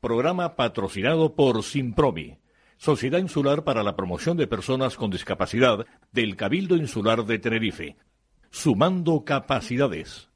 Programa patrocinado por Simpromi, Sociedad Insular para la Promoción de Personas con Discapacidad del Cabildo Insular de Tenerife. Sumando capacidades.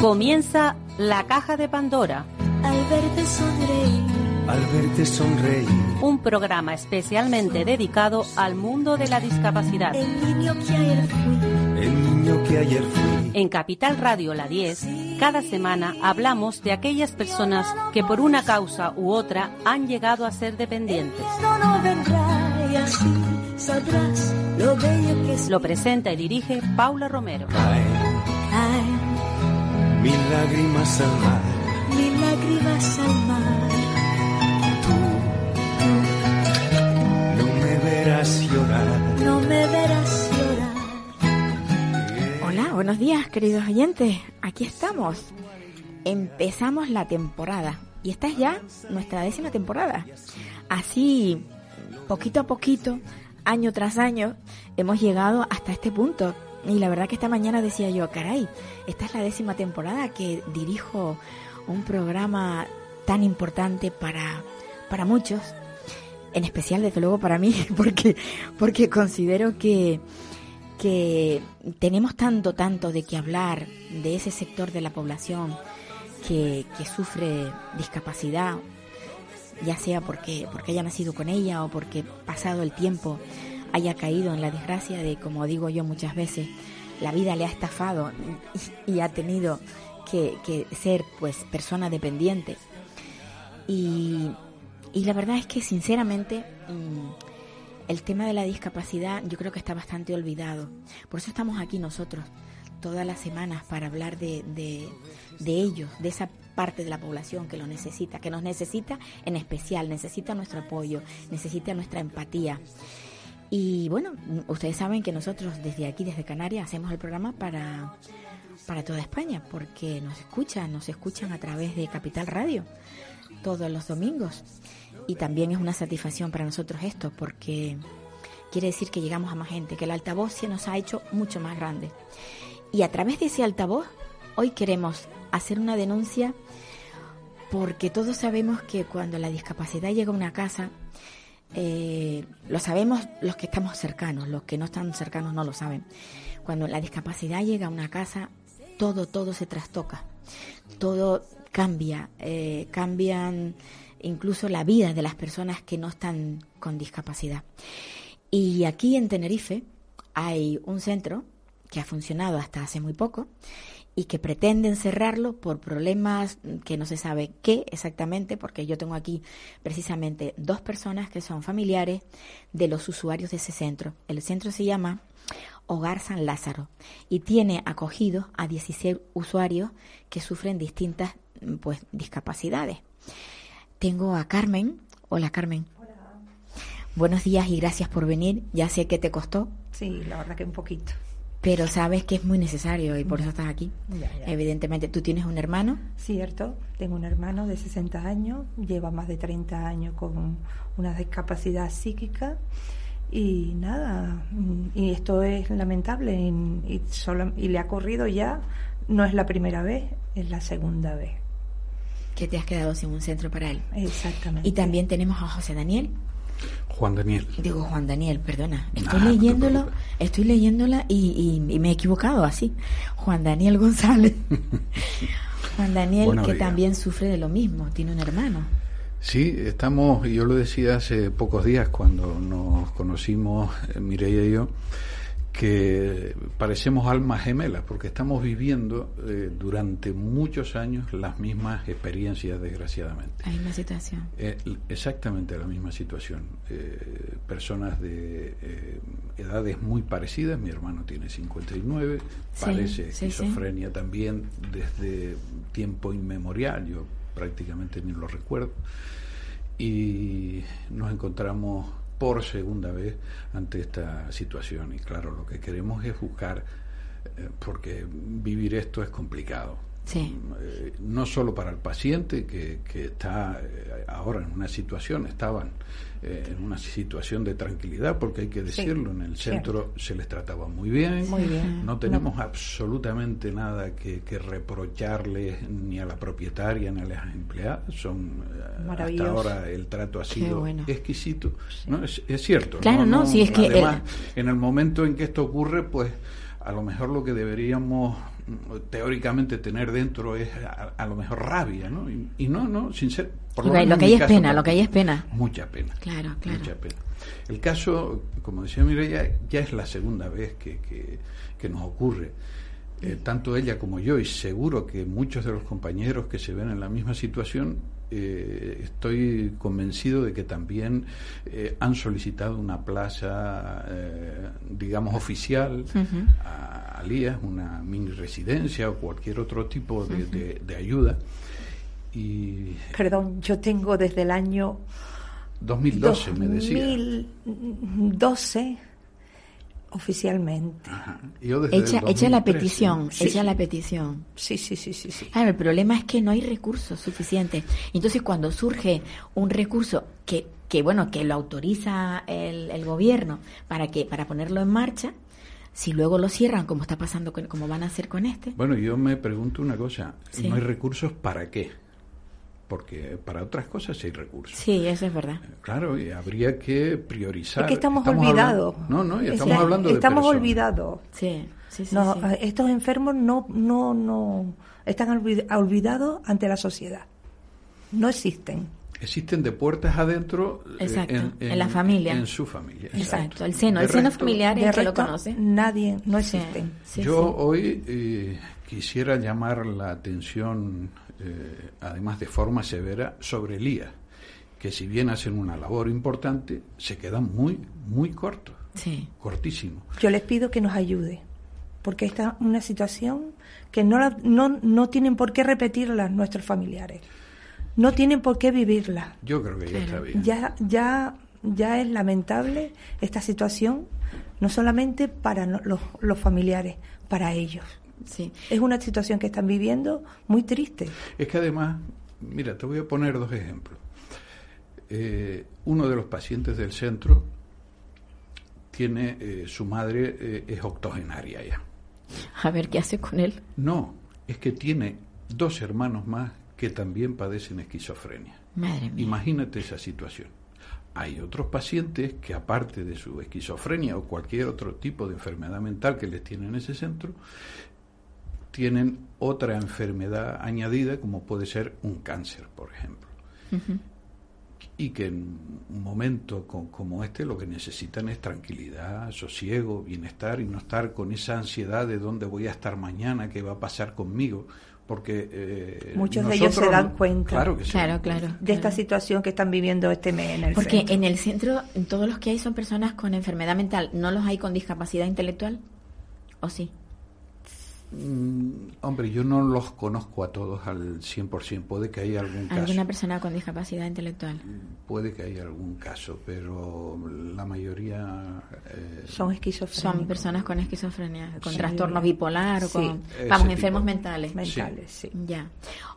Comienza la caja de Pandora. Al verte sonreír. Al verte sonreír. Un programa especialmente dedicado al mundo de la discapacidad. El niño que ayer fui. El niño que ayer fui. En Capital Radio La 10, cada semana hablamos de aquellas personas que por una causa u otra han llegado a ser dependientes. No, no vendrá y así sabrás lo bello que es. Lo presenta y dirige Paula Romero. Mil lágrimas al mar. mil lágrimas al mar. Tú no me verás llorar. No me verás llorar. Hola, buenos días, queridos oyentes. Aquí estamos. Empezamos la temporada. Y esta es ya nuestra décima temporada. Así, poquito a poquito, año tras año, hemos llegado hasta este punto. Y la verdad que esta mañana decía yo, caray, esta es la décima temporada que dirijo un programa tan importante para, para muchos, en especial desde luego para mí, porque, porque considero que, que tenemos tanto, tanto de qué hablar de ese sector de la población que, que sufre discapacidad, ya sea porque, porque haya nacido con ella o porque pasado el tiempo haya caído en la desgracia de, como digo yo muchas veces, la vida le ha estafado y, ha tenido que, que ser pues persona dependiente. Y, y la verdad es que sinceramente mm, el tema de la discapacidad yo creo que está bastante olvidado. Por eso estamos aquí nosotros todas las semanas para hablar de, de, de ellos, de esa parte de la población que lo necesita, que nos necesita en especial, necesita nuestro apoyo, necesita nuestra empatía. Y bueno, ustedes saben que nosotros desde aquí, desde Canarias, hacemos el programa para, para toda España, porque nos escuchan, nos escuchan a través de Capital Radio todos los domingos. Y también es una satisfacción para nosotros esto, porque quiere decir que llegamos a más gente, que el altavoz se nos ha hecho mucho más grande. Y a través de ese altavoz, hoy queremos hacer una denuncia porque todos sabemos que cuando la discapacidad llega a una casa, eh, lo sabemos los que estamos cercanos, los que no están cercanos no lo saben. Cuando la discapacidad llega a una casa, todo, todo se trastoca, todo cambia, eh, cambian incluso la vida de las personas que no están con discapacidad. Y aquí en Tenerife hay un centro que ha funcionado hasta hace muy poco y que pretenden cerrarlo por problemas que no se sabe qué exactamente, porque yo tengo aquí precisamente dos personas que son familiares de los usuarios de ese centro. El centro se llama Hogar San Lázaro y tiene acogidos a 16 usuarios que sufren distintas pues discapacidades. Tengo a Carmen. Hola Carmen. Buenos días y gracias por venir. Ya sé que te costó, Sí, la verdad que un poquito. pero sabes que es muy necesario y por eso estás aquí. Ya, ya. Evidentemente, tú tienes un hermano. Cierto, tengo un hermano de 60 años, lleva más de 30 años con una discapacidad psíquica y nada, y esto es lamentable y, y solo, y le ha ocurrido ya, no es la primera vez, es la segunda vez. Que te has quedado sin un centro para él. Exactamente. Y también tenemos a José Daniel, Juan Daniel. digo Juan Daniel, perdona, estoy Ah, te leyéndolo, estoy leyéndola y, y- y me he equivocado así. Juan Daniel González. Juan Daniel Buenos que días. también sufre de lo mismo, tiene un hermano. Sí, estamos, y yo lo decía hace pocos días cuando nos conocimos, eh, Mireia y yo, que parecemos almas gemelas, porque estamos viviendo eh, durante muchos años las mismas experiencias, desgraciadamente. La misma situación. Eh, exactamente la misma situación. Eh, personas de eh, edades muy parecidas. Mi hermano tiene 59, Sí, padece sí, sí. esquizofrenia también desde tiempo inmemorial. Yo prácticamente ni lo recuerdo. Y nos encontramos por segunda vez ante esta situación. Y claro, lo que queremos es buscar, eh, porque vivir esto es complicado. Sí. Eh, no solo para el paciente que, que está eh, ahora en una situación, estaban eh, en una situación de tranquilidad, porque hay que decirlo, en el centro se les trataba muy bien, Muy bien. no tenemos absolutamente nada que, que reprocharle ni a la propietaria ni a las empleadas, son eh, hasta ahora el trato ha sido bueno. exquisito, ¿no? Es, es cierto. Claro, no, sí, es que además, en el momento en que esto ocurre, pues a lo mejor lo que deberíamos mm, teóricamente tener dentro es a, a lo mejor rabia, ¿no? Y, y no, no, sin ser... por lo que hay es pena, lo que hay es pena. Mucha pena. Claro, claro. Mucha pena. El caso, como decía Mireia, ya es la segunda vez que, que, que nos ocurre. Eh, tanto ella como yo, y seguro que muchos de los compañeros que se ven en la misma situación, eh, estoy convencido de que también eh, han solicitado una plaza, eh, digamos, oficial a, a Lías, una mini residencia o cualquier otro tipo de, de- de ayuda. Y Perdón, yo tengo desde el año 2012, me decía. 2012 oficialmente. Ajá. Yo desde la 2013. petición, Sí. echa la petición. Sí, sí, sí, sí, sí. Claro, el problema es que no hay recursos suficientes. Entonces, cuando surge un recurso que, que bueno, que lo autoriza el, el gobierno para que para ponerlo en marcha, si luego lo cierran, como está pasando, con, como van a hacer con este, Bueno, yo me pregunto una cosa, Sí. ¿no hay recursos para qué? Porque para otras cosas hay recursos. sí, eso es verdad. Claro, y habría que priorizar. Es que estamos, hablando- olvidados. no, no, y Es estamos hablando de Estamos personas. olvidados. Sí, sí, sí. No, sí. eh, Estos enfermos no, no, no están olvid- olvidados ante la sociedad. No existen. Existen de puertas adentro eh, Exacto, en la familia. En su familia. Exacto, el seno, De el seno familiar el que lo conoce. nadie, no Sí, existen. sí, Yo sí. hoy eh, quisiera llamar la atención, eh, además de forma severa, sobre el IA, que si bien hacen una labor importante, se quedan muy, muy cortos, Sí. cortísimos. Yo les pido que nos ayude, porque esta es una situación que no, la- no, no tienen por qué repetirla nuestros familiares. No tienen por qué vivirla. Yo creo que ya está bien. Ya, ya, ya es lamentable esta situación, no solamente para los, los familiares, para ellos. Sí. Es una situación que están viviendo muy triste. Es que además, mira, te voy a poner dos ejemplos. Eh, uno de los pacientes del centro tiene, eh, su madre eh, es octogenaria ya. A ver qué hace con él. No, es que tiene dos hermanos más que también padecen esquizofrenia. Madre mía. Imagínate esa situación. Hay otros pacientes que aparte de su esquizofrenia o cualquier otro tipo de enfermedad mental que les tiene en ese centro, tienen otra enfermedad añadida como puede ser un cáncer, por ejemplo. Y que en un momento co- como este lo que necesitan es tranquilidad, sosiego, bienestar y no estar con esa ansiedad de dónde voy a estar mañana, qué va a pasar conmigo, porque eh, Muchos de ellos se dan cuenta. Claro que sí. Claro, claro. de esta situación que están viviendo este mes en el Porque centro. en el centro, en todos los que hay son personas con enfermedad mental. ¿No los hay con discapacidad intelectual? ¿O sí? Mm, hombre, yo no los conozco a todos al 100%, puede que haya algún caso. ¿Alguna persona con discapacidad intelectual? Puede que haya algún caso, pero la mayoría eh, Son esquizofrénicos. Son personas con esquizofrenia, con Sí. trastornos bipolar o Sí. con, Ese vamos, tipo. enfermos mentales. mentales, sí. Ya.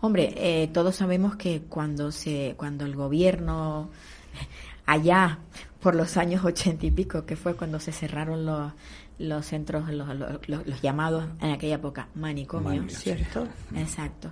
Hombre, eh, todos sabemos que cuando se, cuando el gobierno allá por los años ochenta y pico, que fue cuando se cerraron los, los centros, los, los- llamados en aquella época manicomios. ¿Cierto? Exacto.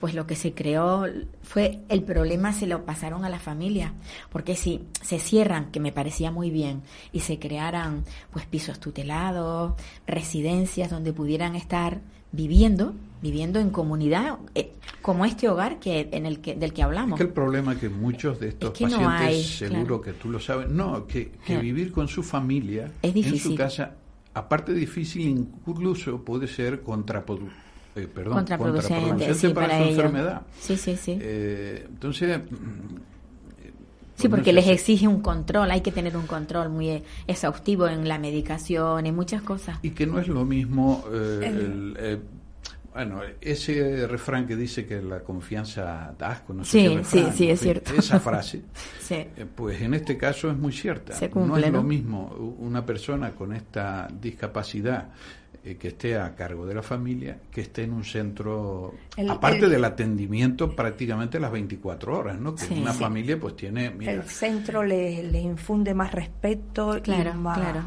Pues lo que se creó fue el problema se lo pasaron a la familia, porque si se cierran, que me parecía muy bien, y se crearan pues pisos tutelados, residencias donde pudieran estar viviendo, viviendo en comunidad, eh, como este hogar que en el que del que Es hablamos. que el problema es que muchos de estos Es que no pacientes, hay, seguro claro. que tú lo sabes, no, que, que vivir con su familia Es en su difícil. casa, aparte difícil, incluso puede ser contraprodu- eh, perdón, contraproducente, sí, para, para, su ellos. enfermedad. Sí, sí, sí. Eh, entonces, mm, Sí, porque no sé les exige un control, hay que tener un control muy eh, exhaustivo en la medicación, en muchas cosas. Y que no es lo mismo, eh, El- el, eh, bueno, ese refrán que dice que la confianza da asco, no sé Sí, qué refrán, sí, sí, es cierto. Esa frase, Sí. eh, pues en este caso es muy cierta. Se no es lo mismo una persona con esta discapacidad eh, que esté a cargo de la familia, que esté en un centro, El- aparte el- del atendimiento prácticamente las 24 horas, ¿no? Que Sí, una sí. familia pues tiene, mira, El centro le, le infunde más respeto Claro, y más, claro,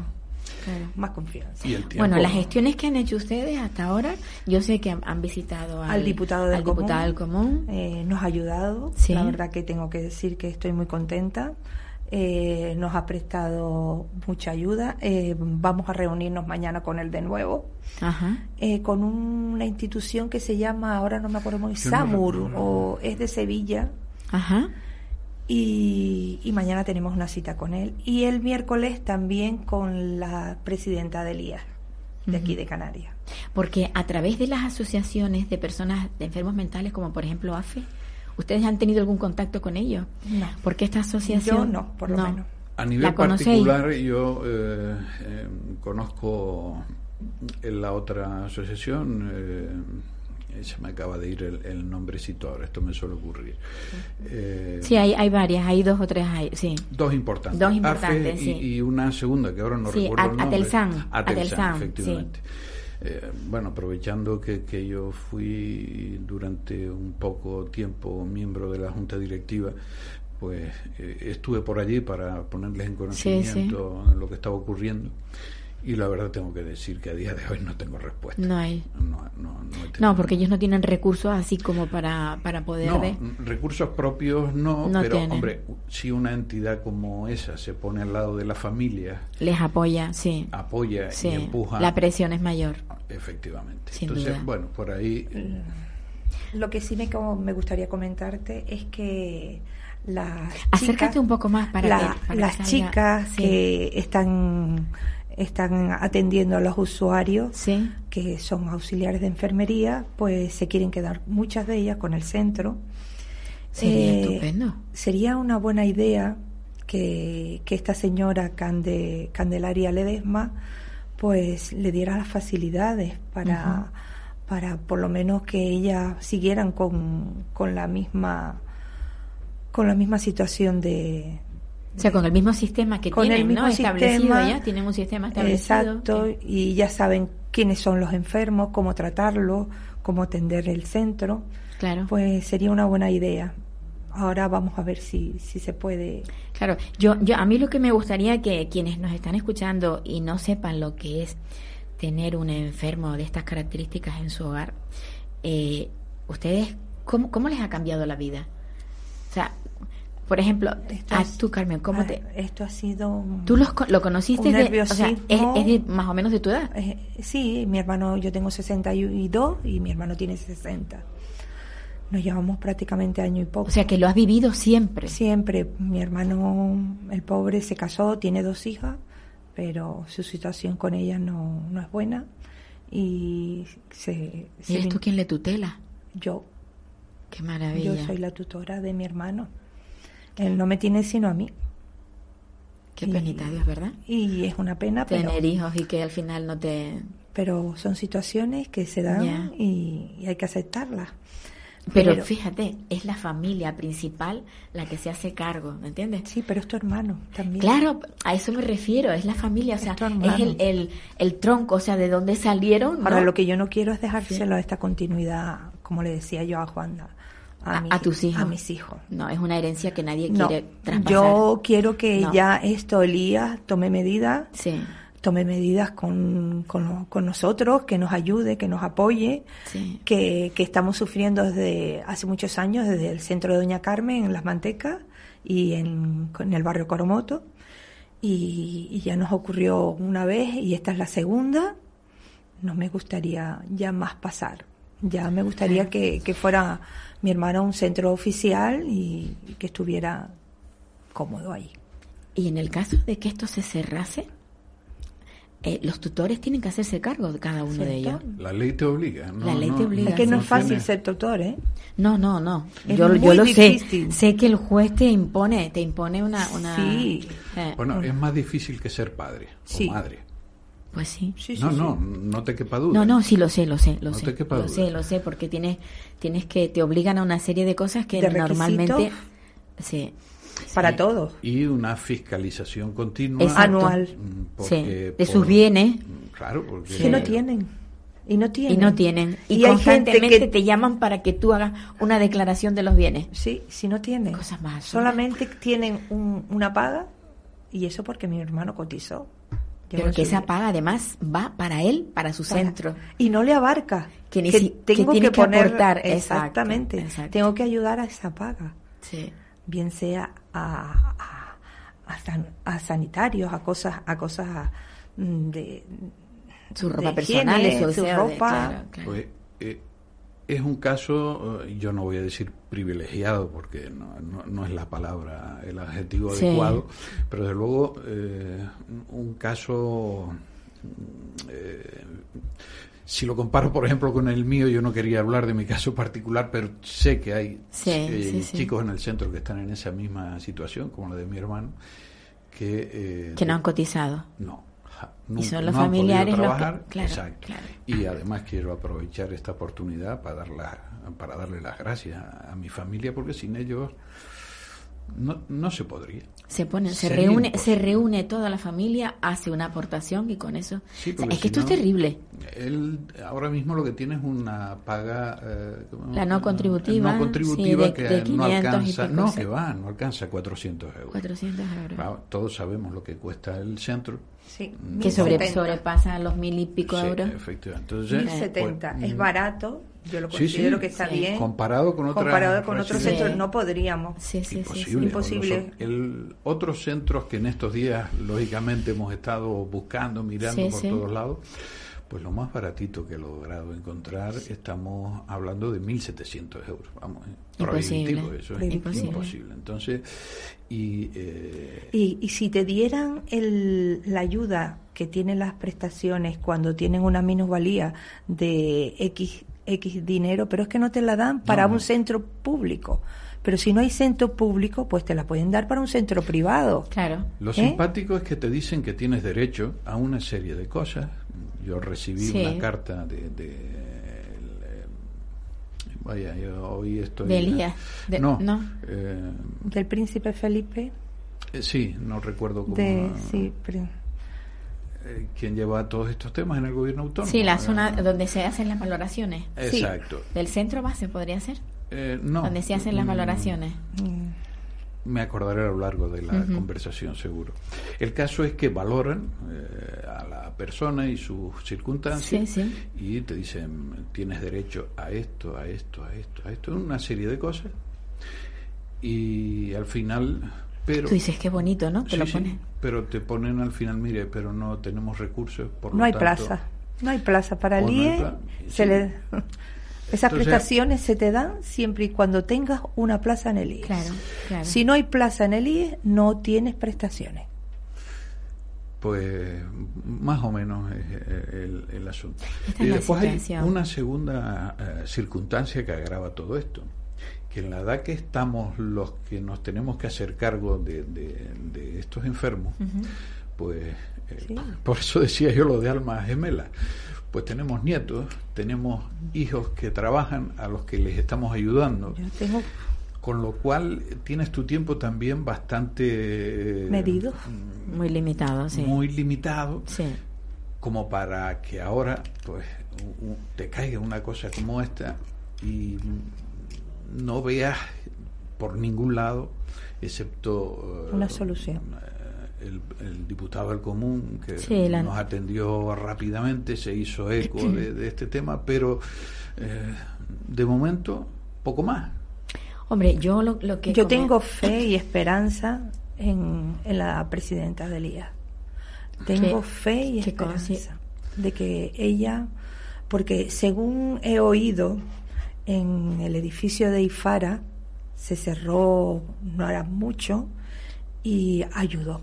claro. más confianza. y el tiempo. Bueno, las gestiones que han hecho ustedes hasta ahora, yo sé que han, han visitado al, Al diputado del al diputado del común. Eh, nos ha ayudado. Sí. La verdad que tengo que decir que estoy muy contenta. Eh, nos ha prestado mucha ayuda. Eh, vamos a reunirnos mañana con él de nuevo. Ajá. eh, con una institución que se llama, ahora no me acuerdo muy, no SAMUR, o es de Sevilla. Ajá. Y, y mañana tenemos una cita con él. Y el miércoles también con la presidenta del IAR, de aquí de Canarias. Porque a través de las asociaciones de personas de enfermos mentales, como por ejemplo AFE, ¿ustedes han tenido algún contacto con ellos? No. Porque esta asociación... Yo no, por lo menos. A nivel particular, yo eh, eh, conozco en la otra asociación, eh, se me acaba de ir el, el nombrecito ahora, esto me suele ocurrir. Eh, Sí, hay, hay varias, hay dos o tres, hay, sí. Dos importantes. Dos importantes, AFE y, sí. y una segunda que ahora no Sí, recuerdo A- el nombre. Atelsan, Atelsan, efectivamente. Eh, bueno, aprovechando que, que yo fui durante un poco tiempo miembro de la junta directiva, pues eh, estuve por allí para ponerles en conocimiento lo que estaba ocurriendo. Y la verdad tengo que decir que a día de hoy no tengo respuesta. No hay. No, no, no porque ellos no tienen recursos así como para, para poder... no, de- recursos propios no, No pero tienen. hombre, si una entidad como esa se pone al lado de la familia, Les apoya, sí. apoya sí. y empuja, La presión es mayor. efectivamente. Sin Entonces, duda. bueno, por ahí Lo que sí me, como me gustaría comentarte es que las Acércate chicas, un poco más para la- para las que chicas sí. que están están atendiendo a los usuarios Sí. que son auxiliares de enfermería, pues se quieren quedar muchas de ellas con el centro. Sería Eh, estupendo. Sería una buena idea que, que esta señora Cande- Candelaria Ledesma pues le diera las facilidades para, para por lo menos que ellas siguieran con, con la misma con la misma situación de O sea, con el mismo sistema que con tienen, el mismo ¿no? Establecido ya, tienen un sistema establecido. exacto que- y ya saben quiénes son los enfermos cómo tratarlos cómo atender el centro Claro. pues sería una buena idea ahora vamos a ver si si se puede Claro, yo, yo a mí lo que me gustaría que quienes nos están escuchando y no sepan lo que es tener un enfermo de estas características en su hogar, eh, ustedes, ¿cómo, ¿cómo les ha cambiado la vida? O sea, por ejemplo, Esto a es- tú, Carmen, ¿cómo te...? esto ha sido ¿Tú los lo conociste un de, o sea, es, de más o menos de tu edad? Eh, sí, mi hermano, yo tengo 62 y mi hermano tiene 60. Nos llevamos prácticamente año y poco. O sea, que lo has vivido siempre. Siempre, mi hermano, el pobre, se casó, tiene dos hijas, pero su situación con ella no, no es buena. Y se. ¿Y se eres tú quien le tutela? Yo, Qué maravilla. yo soy la tutora de mi hermano. Él no me tiene sino a mí. Qué y- penita Dios, ¿verdad? Y es una pena, pero, Tener hijos y que al final no te... pero son situaciones que se dan Ya. y, y hay que aceptarlas. Pero, Pero- fíjate, es la familia principal la que se hace cargo, ¿me entiendes? Sí, pero es tu hermano también. Claro, a eso me refiero, es la familia, o sea, hermano. es el, el, el tronco, o sea, de dónde salieron, Ahora ¿no? lo que yo no quiero es dejárselo a esta continuidad, como le decía yo a Juana, a, a, mi- a tus hijos. a mis hijos. No, es una herencia que nadie No, quiere traspasar. yo quiero que No. ya esto, Elías, tome medidas, Sí, tome medidas con, con, con nosotros, que nos ayude, que nos apoye, sí. que, que estamos sufriendo desde hace muchos años, desde el centro de Doña Carmen, en Las Mantecas y en, en el barrio Coromoto. Y, y ya nos ocurrió una vez y esta es la segunda. No me gustaría ya más pasar. Ya me gustaría que, que fuera mi hermano un centro oficial y, y que estuviera cómodo ahí. Y en el caso de que esto se cerrase, eh, los tutores tienen que hacerse cargo de cada uno de ellos. La ley te obliga. ¿no? La ley te No- obliga, Es que no sí. es fácil tiene- ser tutor, ¿eh? No, no, no. Es Yo, yo lo difícil. sé. Sé que el juez te impone, te impone una... una Sí. eh, Bueno, es más difícil que ser padre Sí. o madre. Pues sí. Sí, sí, no, sí. no, no te quepa duda. No, no, sí lo sé, lo sé, lo No sé. te quepa lo duda. sé, lo sé, porque tienes, tienes que, te obligan a una serie de cosas que De normalmente, sí, para todos. Y una fiscalización continua. Exacto. Anual. mm, porque de por- sus bienes Claro, porque... Que no tienen. Y no y tienen. no tienen. Y, Y hay gente constantemente que- te llaman para que tú hagas una declaración de los bienes. Sí, si no tienen. Cosas más. Solamente tienen un- una paga y eso porque mi hermano cotizó. Pero que esa paga además va para él, para su Para- centro. Y no le abarca. Que ni si- que tengo tiene que, que poner, aportar, exacto, Exactamente. exacto. Tengo que ayudar a esa paga. Sí. Bien sea a, a, a san- a sanitarios, a cosas, a cosas mm, de Su de ropa higiene, personal, de su su aseo, de- ropa. claro, claro. Pues, eh, es un caso, eh, yo no voy a decir privilegiado porque no, no- no es la palabra, el adjetivo Sí. adecuado, pero desde luego eh, un caso, mm, eh, si lo comparo por ejemplo con el mío, yo no quería hablar de mi caso particular, pero sé que hay Sí, eh, sí, chicos en el centro que están en esa misma situación, como la de mi hermano, que... Que no han cotizado. no. Ja- Y son los no han podido familiares los que- claro, exacto. claro. Y además quiero aprovechar esta oportunidad para, dar la- para darle las gracias a mi familia porque sin ellos no, no se podría. Se pone, se Sería reúne, imposible. se reúne toda la familia, hace una aportación y con eso. Sí, O sea, es que si esto no, es terrible. Él ahora mismo lo que tiene es una paga eh. La no contributiva, no contributiva sí, de- que de no 500 y alcanza, no que va, no alcanza 400 euros. 400 euros. Todos sabemos lo que cuesta el centro. Sí, Que sobre, 1070. sobrepasa los mil y pico Sí, euros. efectivamente. Entonces, 1070. pues, es barato, yo lo Sí, considero sí. que está Sí. bien. comparado con otras Comparado con otros centros, no podríamos. Sí, sí, sí, sí. imposible. Imposible. El- otros centros que en estos días, lógicamente, hemos estado buscando, mirando Sí, por sí. todos lados, pues lo más baratito que he logrado encontrar, estamos hablando de 1.700 euros. Vamos, eh, prohibitivo, eso es Imposible. imposible. Entonces, y, eh, Y, y si te dieran el, la ayuda que tienen las prestaciones cuando tienen una minusvalía de X, X dinero, pero es que no te la dan para No, un centro público. Pero si no hay centro público, pues te la pueden dar para un centro privado. Claro. Lo ¿Eh? simpático es que te dicen que tienes derecho a una serie de cosas. Yo recibí Sí. una carta de... de- el, vaya, yo hoy estoy... De Elías. De- no, no. eh, Del príncipe Felipe, eh, sí, no recuerdo cómo... de, sí, pero- eh, quién lleva todos estos temas en el gobierno autónomo. Sí, la Eh, zona donde se hacen las valoraciones. sí. Exacto. Del centro base podría ser. Eh, no, Donde se hacen las mm, valoraciones. mm, Me acordaré a lo largo de la Ujú. conversación, seguro. El caso es que valoran eh, a la persona y sus circunstancias Sí, sí. y te dicen, tienes derecho a esto, a esto, a esto, a esto, una serie de cosas. Y al final, pero... Tú dices qué bonito, ¿no? Te Sí, lo sí, pero te ponen al final, mire, pero no tenemos recursos, por no lo hay tanto- plaza. No hay plaza para el IE. pla- se sí. le- esas Entonces- prestaciones se te dan siempre y cuando tengas una plaza en el IE. Claro, claro. Si no hay plaza en el IE, no tienes prestaciones. Pues más o menos es el, el asunto. Esta y es la después hay una segunda eh, circunstancia que agrava todo esto, que en la edad que estamos los que nos tenemos que hacer cargo de, de- de estos enfermos, pues eh, Sí. por eso decía yo lo de alma gemela. Pues tenemos nietos, tenemos hijos que trabajan a los que les estamos ayudando, Yo tengo con lo cual tienes tu tiempo también bastante Medido. Muy limitado, sí. muy limitado Sí. como para que ahora pues te caiga una cosa como esta y no veas por ningún lado excepto eh, Una solución. eh, el, el diputado del común que Sí, la- nos atendió rápidamente se hizo eco de, de este tema pero eh, de momento poco más Hombre, yo lo, lo que... Yo como- tengo fe y esperanza en, en la presidenta de Lía. Tengo fe y esperanza de que ella, porque según he oído, en el edificio de Ifara se cerró, no era mucho, y ayudó.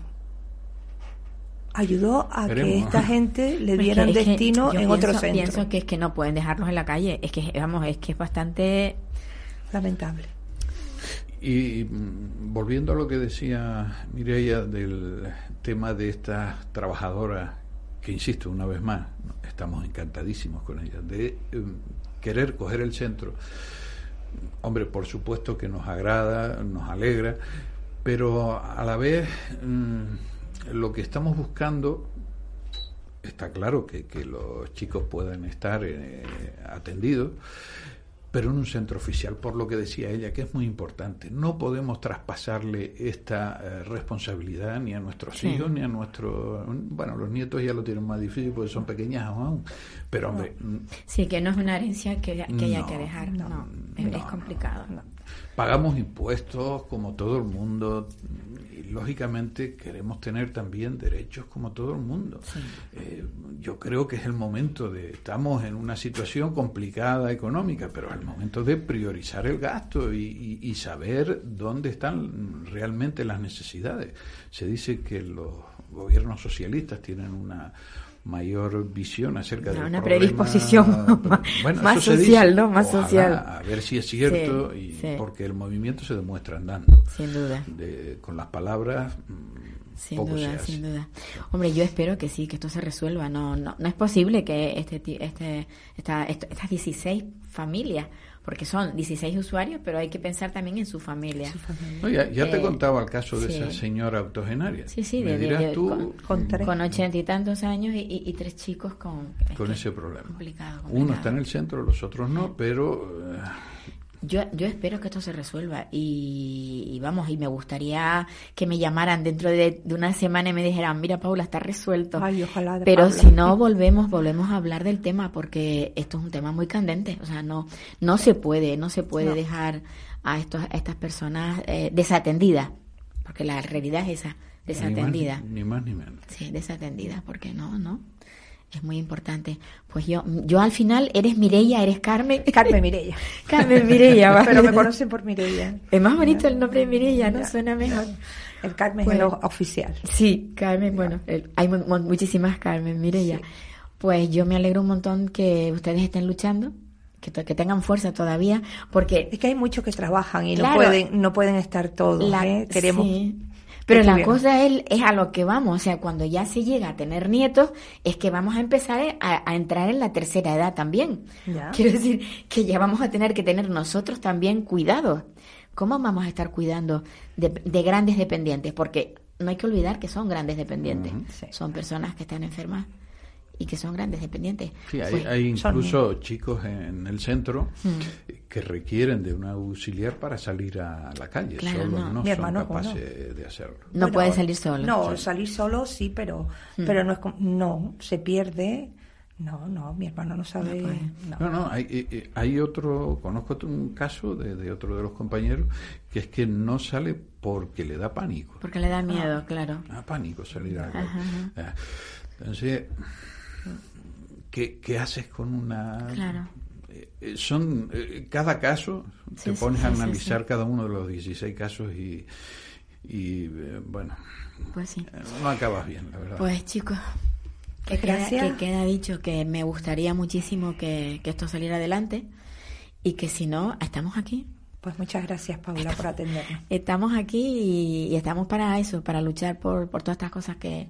Ayudó a que esta gente le Es que- dieran es que destino en pienso, otro centro. Pienso que es que no pueden dejarlos en la calle. Es que, vamos, es que es bastante... Lamentable. Y mm, volviendo a lo que decía Mireia del tema de estas trabajadoras, que insisto una vez más, ¿no? estamos encantadísimos con ellas, de em, querer coger el centro. Hombre, por supuesto que nos agrada, nos alegra, pero a la vez mm, lo que estamos buscando está claro que, los chicos puedan estar eh, atendidos, pero en un centro oficial, por lo que decía ella, que es muy importante. No podemos traspasarle esta eh, responsabilidad ni a nuestros hijos, ni a nuestros... Bueno, los nietos ya lo tienen más difícil porque son pequeñas aún, pero hombre... mm, Sí, que no es una herencia que, que haya que dejar. No, es, es complicado. Pagamos impuestos como todo el mundo lógicamente queremos tener también derechos como todo el mundo. Eh, yo creo que es el momento de, estamos en una situación complicada económica, pero es el momento de priorizar el gasto y, y- y saber dónde están realmente las necesidades. Se dice que los gobiernos socialistas tienen una mayor visión acerca de Una predisposición más social, ¿no? Más social. A ver si es cierto, Sí, y sí. porque el movimiento se demuestra andando. Sin duda. De- con las palabras, mm, Sin poco se duda, hace. sin duda. Hombre, yo espero que sí, que esto se resuelva. No, no, no es posible que este, este, esta, estas 16 familias, porque son 16 usuarios, pero hay que pensar también en su familia. No, ya ya te Eh, contaba el caso de sí. esa señora octogenaria. Sí, sí, Me de- de- dirás de- tú con, Con tres. con ochenta y tantos años y, y- y tres chicos con, es con que ese problema. complicado, Uno complicado. está en el centro, los otros no, pero eh, Yo, yo espero que esto se resuelva y, y vamos, y me gustaría que me llamaran dentro de, de una semana y me dijeran, mira Paula, está resuelto. Ay, ojalá de Pero Paula. si no, volvemos, volvemos a hablar del tema porque esto es un tema muy candente. O sea, no, no se puede, no se puede No. dejar a, estos, a estas personas eh, desatendidas, porque la realidad es esa, ni, más, desatendida. ni más ni menos. Sí, desatendida, porque no, no. Es muy importante. Pues yo, yo al final, ¿eres Mireia, eres Carmen? Carmen Mireia. Carmen Mireia, vale. Pero me conocen por Mireia. Es más bonito el nombre de Mireia, ¿no? Ya. Suena mejor. El Carmen Bueno. es el oficial. Sí, Carmen, bueno, el- hay mu- mu- muchísimas Carmen, Mireia. Pues yo me alegro un montón que ustedes estén luchando, que, que tengan fuerza todavía, porque Es que hay muchos que trabajan y Claro. no pueden no pueden estar todos. la, ¿eh? Queremos sí. Pero la cosa es, es a lo que vamos, o sea, cuando ya se llega a tener nietos, es que vamos a empezar a, a entrar en la tercera edad también. Ya. Quiero decir que ya vamos a tener que tener nosotros también cuidados. ¿Cómo vamos a estar cuidando de, de grandes dependientes? Porque no hay que olvidar que son grandes dependientes. sí. Son personas que están enfermas y que son grandes dependientes. Sí, hay, Pues, hay son- incluso chicos en el centro Mm. que requieren de un auxiliar para salir a la calle. Claro, Solo no. no, Mi son hermano, capaces de hacerlo. no Bueno, puede salir solo. No, Sí. salir solo sí, pero Mm. pero no es como- no se pierde. No, no, mi hermano no sabe. no. No, no, hay, eh, eh, hay otro, conozco un caso de, de otro de los compañeros que es que no sale porque le da pánico. Porque le da miedo, claro. Da pánico salir a la calle. Ah, Entonces, ¿qué, qué haces con una... Claro. Eh, eh, Son, eh, cada caso, Sí, te pones sí, a analizar sí. cada uno de los 16 casos y, y eh, bueno, Pues sí. no acabas bien, la verdad. Pues chicos, que queda, Gracias. que queda dicho que me gustaría muchísimo que, que esto saliera adelante y que si no, estamos aquí. Pues muchas gracias, Paula, por atendernos. Estamos aquí y, y estamos para eso, para luchar por, por todas estas cosas que,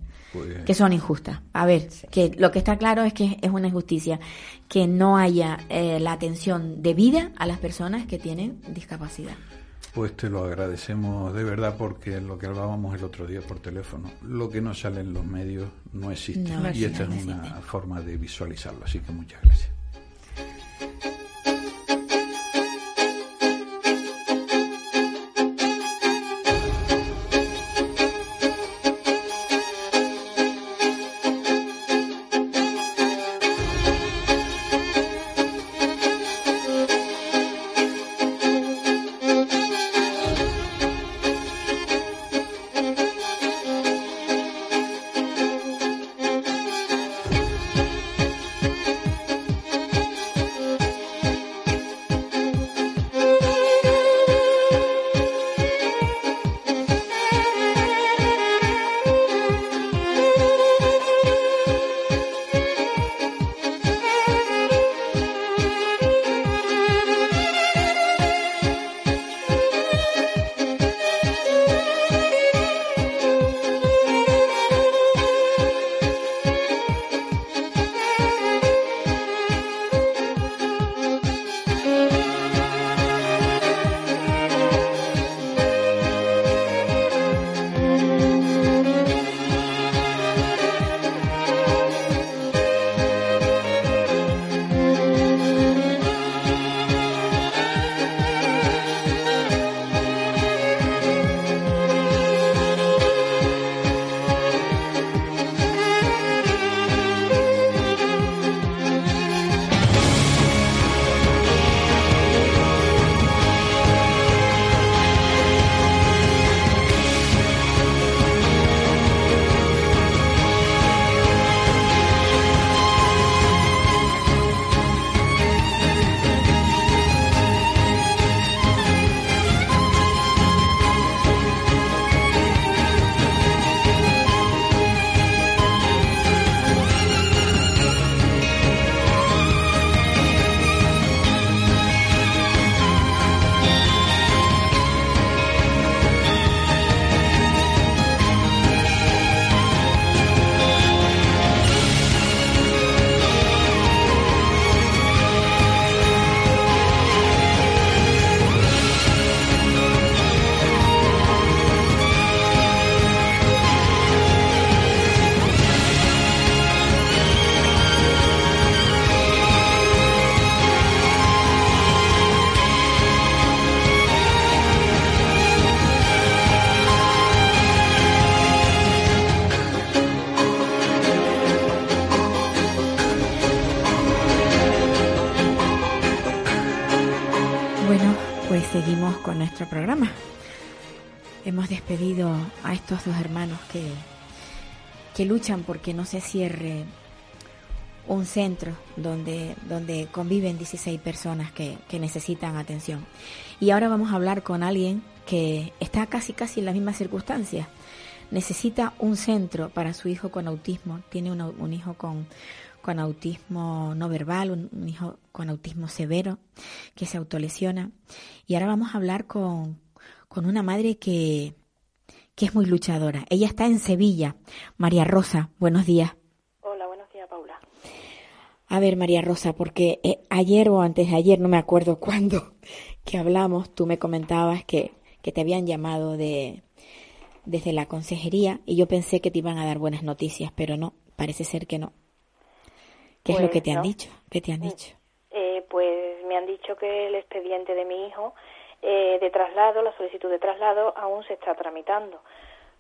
que son injustas. A ver, que lo que está claro es que es una injusticia que no haya eh, la atención debida a las personas que tienen discapacidad. Pues te lo agradecemos de verdad porque lo que hablábamos el otro día por teléfono, lo que no sale en los medios no existe. No y esta no es una forma de visualizarlo, así que muchas gracias. Seguimos con nuestro programa. Hemos despedido a estos dos hermanos que, que luchan porque no se cierre un centro donde, donde conviven 16 personas que, que necesitan atención. Y ahora vamos a hablar con alguien que está casi casi en las mismas circunstancias. Necesita un centro para su hijo con autismo. Tiene un, un hijo con, con autismo no verbal, un, un, hijo con autismo severo que se autolesiona. Y ahora vamos a hablar con, con una madre que, que es muy luchadora. Ella está en Sevilla. María Rosa, buenos días. Hola, buenos días, Paula. A ver, María Rosa, porque eh, ayer o antes de ayer, no me acuerdo cuándo, que hablamos, tú me comentabas que, que te habían llamado de desde la consejería y yo pensé que te iban a dar buenas noticias, pero no, parece ser que no. ¿Qué Pues es lo que te no. han dicho? ¿Qué te han dicho? Eh, pues me han dicho que el expediente de mi hijo eh, de traslado, la solicitud de traslado, aún se está tramitando.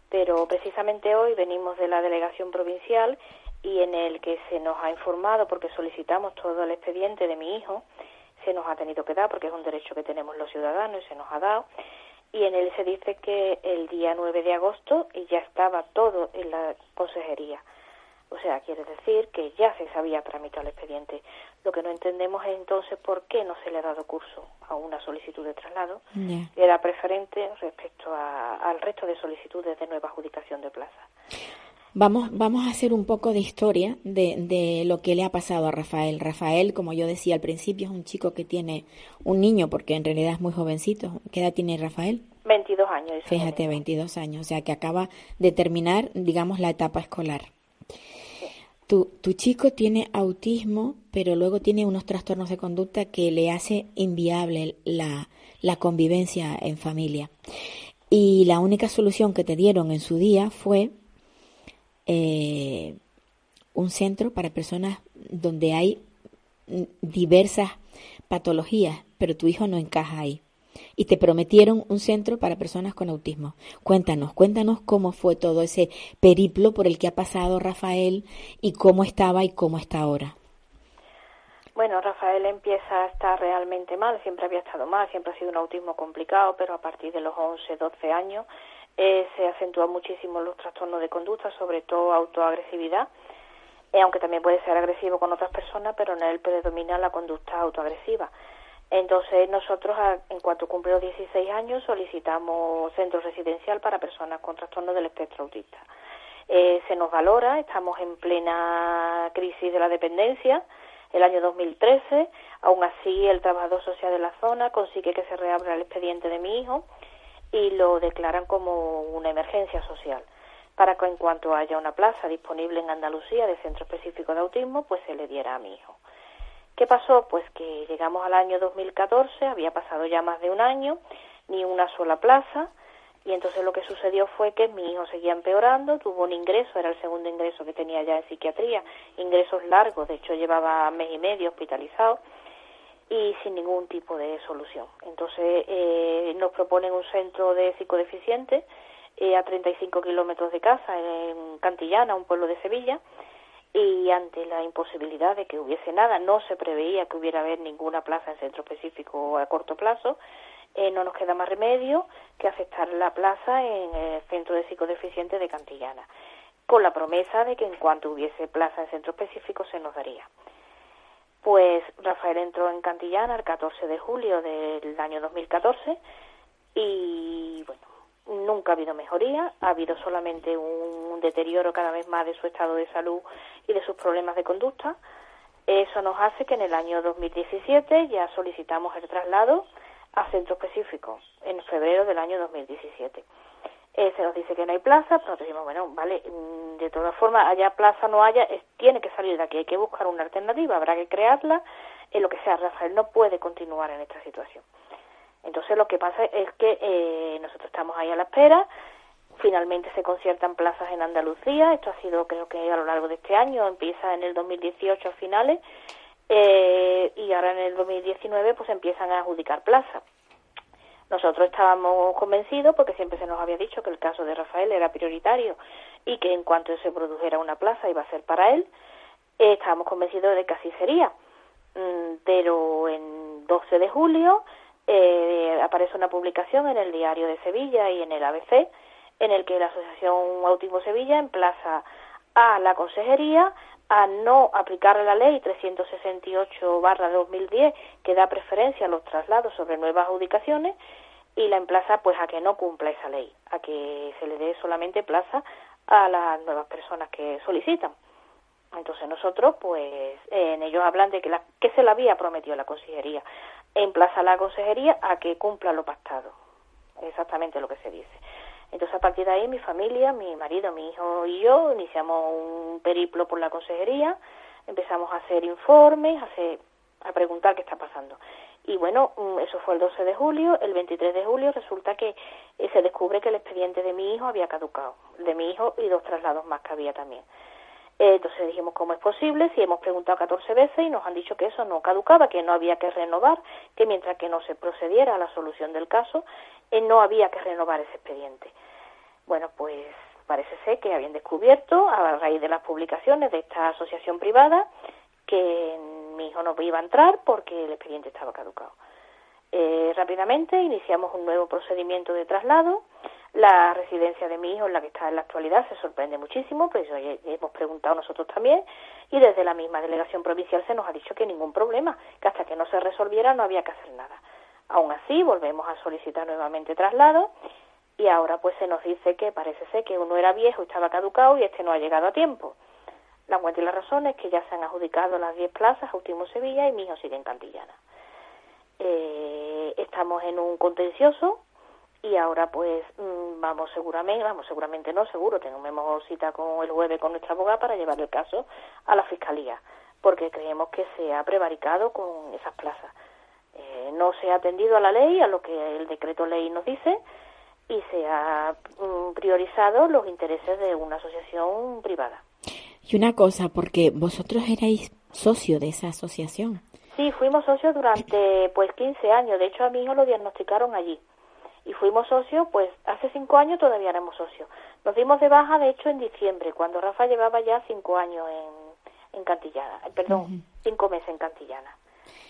Pero precisamente hoy venimos de la delegación provincial y en el que se nos ha informado, porque solicitamos todo el expediente de mi hijo, se nos ha tenido que dar, porque es un derecho que tenemos los ciudadanos y se nos ha dado. Y en él se dice que el día 9 de agosto ya estaba todo en la consejería. O sea, quiere decir que ya se sabía tramitar el expediente. Lo que no entendemos es entonces por qué no se le ha dado curso a una solicitud de traslado. Ya. Era preferente respecto a- al resto de solicitudes de nueva adjudicación de plaza. Vamos, vamos a hacer un poco de historia de, de lo que le ha pasado a Rafael. Rafael, como yo decía al principio, es un chico que tiene un niño, porque en realidad es muy jovencito. ¿Qué edad tiene Rafael? 22 años. Fíjate, mi hijo. 22 años, o sea que acaba de terminar, digamos, la etapa escolar. Tu, tu chico tiene autismo, pero luego tiene unos trastornos de conducta que le hace inviable la, convivencia en familia. Y la única solución que te dieron en su día fue eh, un centro para personas donde hay diversas patologías, pero tu hijo no encaja ahí. Y te prometieron un centro para personas con autismo. Cuéntanos, cuéntanos cómo fue todo ese periplo por el que ha pasado Rafael y cómo estaba y cómo está ahora. Bueno, Rafael empieza a estar realmente mal, siempre había estado mal, siempre ha sido un autismo complicado, pero a partir de los 11, 12 años eh, se acentúan muchísimo los trastornos de conducta, sobre todo autoagresividad, eh, aunque también puede ser agresivo con otras personas, pero en él predomina la conducta autoagresiva. Entonces nosotros, a- en cuanto cumple los 16 años, solicitamos centro residencial para personas con trastorno del espectro autista. Eh, se nos valora, estamos en plena crisis de la dependencia, el año 2013, aún así el trabajador social de la zona consigue que se reabra el expediente de mi hijo y lo declaran como una emergencia social para que en cuanto haya una plaza disponible en Andalucía de centro específico de autismo, pues se le diera a mi hijo. ¿Qué pasó? Pues que llegamos al año 2014, había pasado ya más de un año, ni una sola plaza, y entonces lo que sucedió fue que mi hijo seguía empeorando, tuvo un ingreso, era el segundo ingreso que tenía ya en psiquiatría, ingresos largos, de hecho llevaba mes y medio hospitalizado y sin ningún tipo de solución. Entonces eh, nos proponen un centro de psicodeficientes eh, a 35 kilómetros de casa, en Cantillana, un pueblo de Sevilla, y ante la imposibilidad de que hubiese nada, no se preveía que hubiera haber ninguna plaza en centro específico a corto plazo, eh, no nos queda más remedio que aceptar la plaza en el centro de psicodeficientes de Cantillana, con la promesa de que en cuanto hubiese plaza en centro específico se nos daría. Pues Rafael entró en Cantillana el 14 de julio del año 2014 y bueno, nunca ha habido mejoría, ha habido solamente un deterioro cada vez más de su estado de salud y de sus problemas de conducta. Eso nos hace que en el año 2017 ya solicitamos el traslado a centro específico en febrero del año 2017. Eh, se nos dice que no hay plaza, pero nosotros decimos, bueno, vale, mm, de todas formas, haya plaza o no haya, es- tiene que salir de aquí, hay que buscar una alternativa, habrá que crearla, en lo que sea, Rafael no puede continuar en esta situación. Entonces lo que pasa es que eh, nosotros estamos ahí a la espera, finalmente se conciertan plazas en Andalucía, esto ha sido creo que a lo largo de este año, empieza en el 2018 a finales, eh, y ahora en el 2019 pues empiezan a adjudicar plazas. Nosotros estábamos convencidos, porque siempre se nos había dicho que el caso de Rafael era prioritario y que en cuanto se produjera una plaza iba a ser para él, eh, estábamos convencidos de que así sería. Mm, pero en 12 de julio eh, aparece una publicación en el Diario de Sevilla y en el ABC en el que la Asociación Autismo Sevilla emplaza a la Consejería a no aplicar la ley 368 barra 2010 que da preferencia a los traslados sobre nuevas adjudicaciones y la emplaza pues a que no cumpla esa ley, a que se le dé solamente plaza a las nuevas personas que solicitan. Entonces nosotros pues en ellos hablan de que, la, que se le había prometido la consejería, emplaza a la consejería a que cumpla lo pactado, exactamente lo que se dice. Entonces, a partir de ahí, mi familia, mi marido, mi hijo y yo iniciamos un periplo por la consejería, empezamos a hacer informes, a, a preguntar qué está pasando. Y bueno, mm, eso fue el 12 de julio. El 23 de julio resulta que eh, se descubre que el expediente de mi hijo había caducado, de mi hijo y dos traslados más que había también. Eh, entonces dijimos, ¿cómo es posible? Si hemos preguntado 14 veces y nos han dicho que eso no caducaba, que no había que renovar, que mientras que no se procediera a la solución del caso, eh, no había que renovar ese expediente. Bueno, pues parece ser que habían descubierto, a raíz de las publicaciones de esta asociación privada, que mi hijo no iba a entrar porque el expediente estaba caducado. Eh, rápidamente iniciamos un nuevo procedimiento de traslado. La residencia de mi hijo, en la que está en la actualidad, se sorprende muchísimo, pues hemos preguntado nosotros también, y desde la misma delegación provincial se nos ha dicho que ningún problema, que hasta que no se resolviera no había que hacer nada. Aún así, volvemos a solicitar nuevamente traslado y ahora pues se nos dice que parece ser que uno era viejo y estaba caducado y este no ha llegado a tiempo. La cuenta y la razón es que ya se han adjudicado las 10 plazas a Último Sevilla y mi hijo sigue en Cantillana. Eh, estamos en un contencioso y ahora pues mm, vamos seguramente, vamos seguramente no, seguro, tenemos cita con el jueves con nuestra abogada para llevar el caso a la Fiscalía, porque creemos que se ha prevaricado con esas plazas. Eh, no se ha atendido a la ley, a lo que el decreto ley nos dice, y se ha mm, priorizado los intereses de una asociación privada. Y una cosa, porque vosotros erais socio de esa asociación. Sí, fuimos socios durante pues 15 años. De hecho, a mi hijo lo diagnosticaron allí. Y fuimos socios, pues hace cinco años todavía éramos socios. Nos dimos de baja, de hecho, en diciembre, cuando Rafa llevaba ya cinco años en, en Cantillana. Eh, perdón, cinco meses en Cantillana.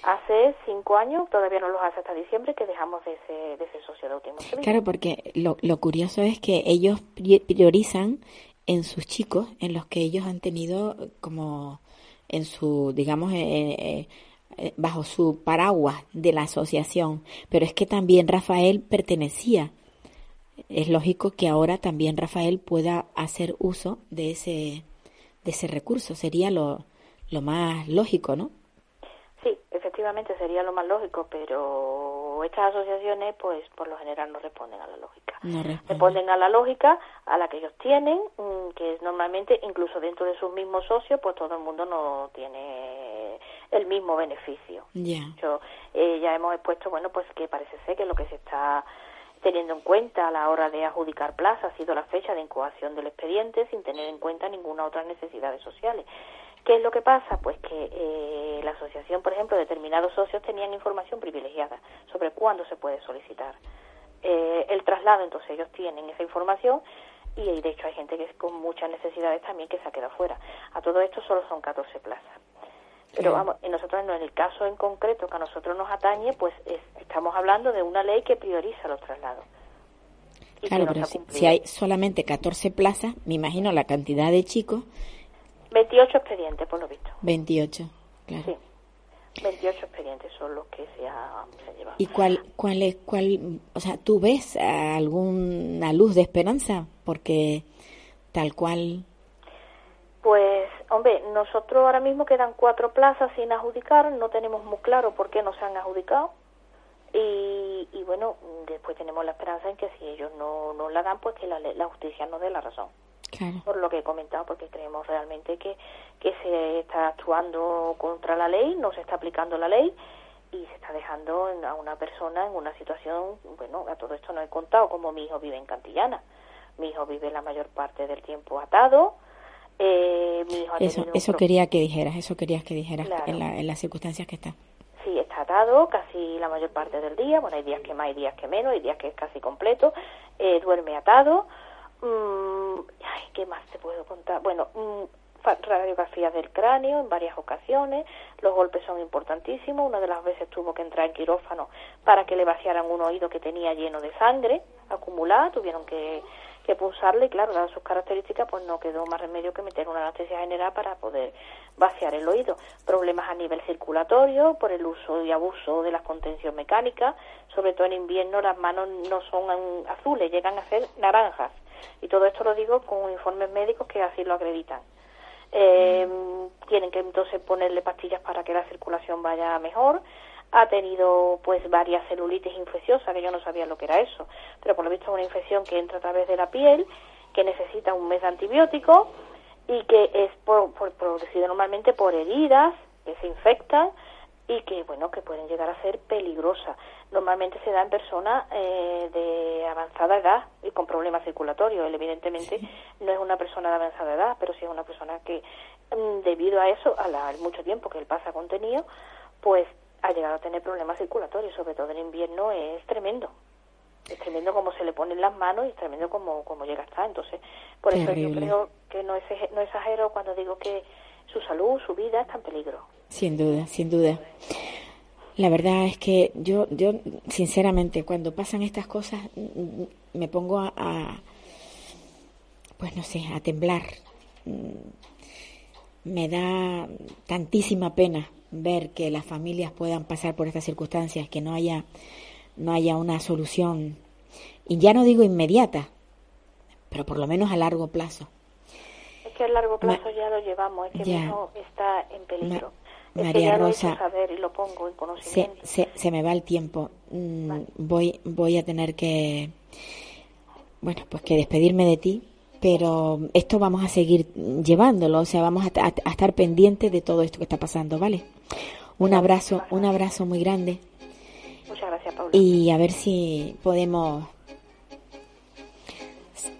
Hace cinco años, todavía no los hace hasta diciembre, que dejamos de ese, de ese socio de último Claro, porque lo, lo curioso es que ellos priorizan en sus chicos, en los que ellos han tenido como en su, digamos, eh, eh, bajo su paraguas de la asociación. Pero es que también Rafael pertenecía. Es lógico que ahora también Rafael pueda hacer uso de ese, de ese recurso. Sería lo, lo más lógico, ¿no? Sí, efectivamente sería lo más lógico, pero estas asociaciones, pues por lo general no responden a la lógica. No responden a la lógica a la que ellos tienen, mm, que es normalmente, incluso dentro de sus mismos socios, pues todo el mundo no tiene el mismo beneficio. Ya. Eh, ya hemos expuesto, bueno, pues que parece ser que lo que se está teniendo en cuenta a la hora de adjudicar plaza ha sido la fecha de incubación del expediente sin tener en cuenta ninguna otra necesidades sociales. ¿Qué es lo que pasa? Pues que eh, la asociación, por ejemplo, determinados socios tenían información privilegiada sobre cuándo se puede solicitar eh, el traslado, entonces ellos tienen esa información y de hecho hay gente que es con muchas necesidades también que se ha quedado fuera. A todo esto solo son 14 plazas. Pero vamos, nosotros en el caso en concreto que a nosotros nos atañe, pues estamos hablando de una ley que prioriza los traslados. claro, pero si, hay solamente 14 plazas, me imagino la cantidad de chicos 28 expedientes, por lo visto. 28, claro. Sí. 28 expedientes son los que se ha, llevado. ¿Y cuál, cuál es, cuál, o sea, tú ves alguna luz de esperanza? Porque tal cual. Pues, hombre, nosotros ahora mismo quedan cuatro plazas sin adjudicar, no tenemos muy claro por qué no se han adjudicado. Y, y bueno, después tenemos la esperanza en que si ellos no, no la dan, pues que la, la justicia nos dé la razón por lo que he comentado, porque creemos realmente que, que se está actuando contra la ley, no se está aplicando la ley y se está dejando a una persona en una situación, bueno, a todo esto no he contado como mi hijo vive en Cantillana. Mi hijo vive la mayor parte del tiempo atado. Eh, mi hijo eso eso quería que dijeras, eso querías que dijeras en, en las circunstancias que está. Sí, está atado casi la mayor parte del día. Bueno, hay días que más, hay días que menos, hay días que es casi completo. Eh, duerme atado. Mm, ay, ¿qué más te puedo contar? Bueno, mm, radiografías del cráneo en varias ocasiones, los golpes son importantísimos, una de las veces tuvo que entrar en quirófano para que le vaciaran un oído que tenía lleno de sangre acumulada, tuvieron que, que pulsarle y claro, dadas sus características, pues no quedó más remedio que meter una anestesia general para poder vaciar el oído. Problemas a nivel circulatorio por el uso y abuso de las contención mecánicas, sobre todo en invierno las manos no son azules, llegan a ser naranjas y todo esto lo digo con informes médicos que así lo acreditan. Eh, tienen que entonces ponerle pastillas para que la circulación vaya mejor. Ha tenido pues varias celulitis infecciosas, que yo no sabía lo que era eso, pero por lo visto es una infección que entra a través de la piel, que necesita un mes de antibiótico y que es por, por, producido normalmente por heridas que se infectan y que bueno que pueden llegar a ser peligrosas. Normalmente se da en personas eh, de avanzada edad y con problemas circulatorios. Él evidentemente no es una persona de avanzada edad, pero sí es una persona que mm, debido a eso, al mucho tiempo que él pasa contenido, pues ha llegado a tener problemas circulatorios, sobre todo en invierno es tremendo. Es tremendo como se le ponen las manos y es tremendo como, como llega a estar. Entonces, por eso yo creo que no, es, no exagero cuando digo que su salud, su vida está en peligro. Sin duda, sin duda. La verdad es que yo, yo sinceramente, cuando pasan estas cosas, me pongo a, pues no sé, a temblar. Me da tantísima pena ver que las familias puedan pasar por estas circunstancias, que no haya, no haya una solución, y ya no digo inmediata, pero por lo menos a largo plazo. Es que a largo plazo ya lo llevamos, es que ya, está en peligro. María Rosa, Se, se, me va el tiempo. Mm, voy, voy a tener que, bueno, pues que despedirme de ti, pero esto vamos a seguir llevándolo, o sea, vamos a, estar pendientes de todo esto que está pasando, ¿vale? Un abrazo, un abrazo muy grande. Muchas gracias, Paula. Y a ver si podemos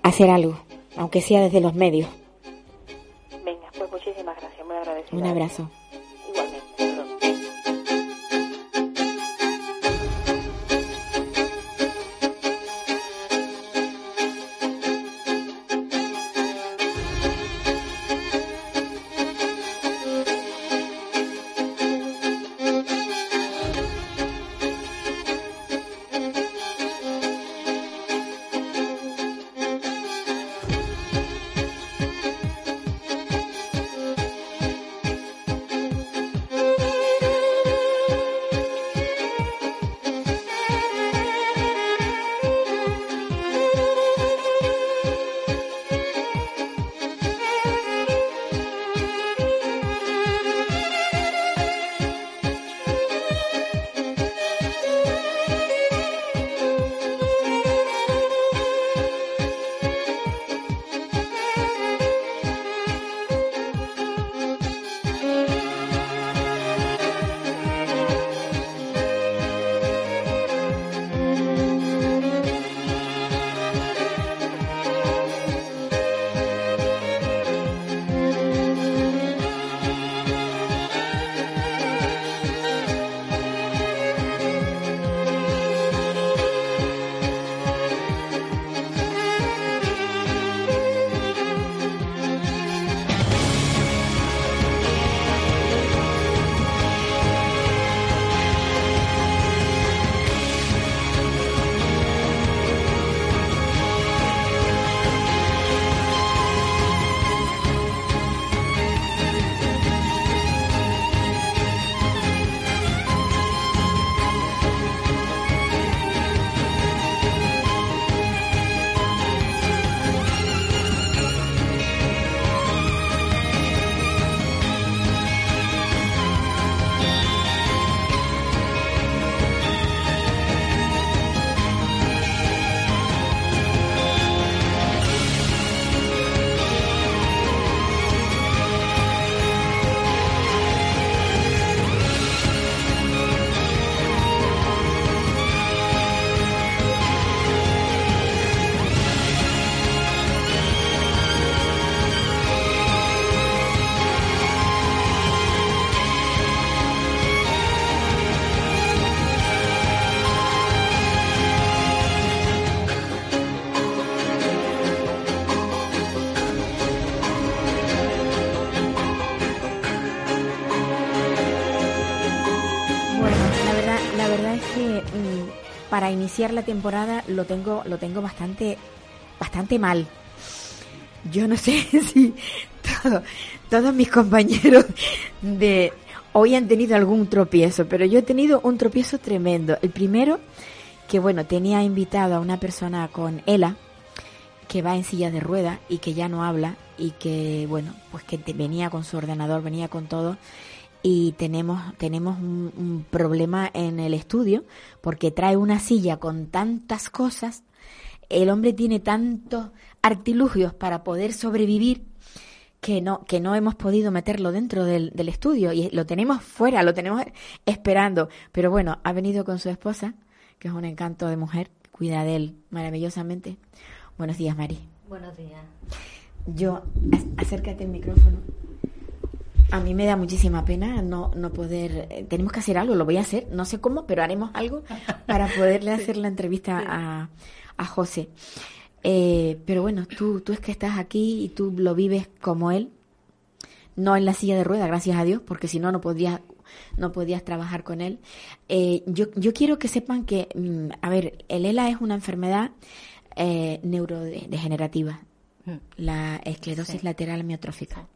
hacer algo, aunque sea desde los medios. Venga, pues muchísimas gracias, muy agradecida. Un abrazo. Que mm, para iniciar la temporada lo tengo, lo tengo bastante, bastante mal. Yo no sé si todos mis compañeros de hoy han tenido algún tropiezo, pero yo he tenido un tropiezo tremendo. El primero, que bueno, tenía invitado a una persona con ELA, que va en silla de rueda y que ya no habla y que bueno, pues que venía con su ordenador, venía con todo y tenemos tenemos un, un, problema en el estudio porque trae una silla con tantas cosas, el hombre tiene tantos artilugios para poder sobrevivir que no que no hemos podido meterlo dentro del, del estudio y lo tenemos fuera, lo tenemos esperando, pero bueno, ha venido con su esposa, que es un encanto de mujer, cuida de él maravillosamente. Buenos días, Mari. Buenos días. Yo, acércate el micrófono. A mí me da muchísima pena no, no poder. Eh, tenemos que hacer algo, lo voy a hacer, no sé cómo, pero haremos algo para poderle hacer la entrevista a, a José. Eh, pero bueno, tú, tú es que estás aquí y tú lo vives como él, no en la silla de ruedas, gracias a Dios, porque si no, no podrías, no podías trabajar con él. Eh, yo, yo quiero que sepan que, mm, a ver, el ELA es una enfermedad eh, neurodegenerativa, mm. la esclerosis lateral amiotrófica.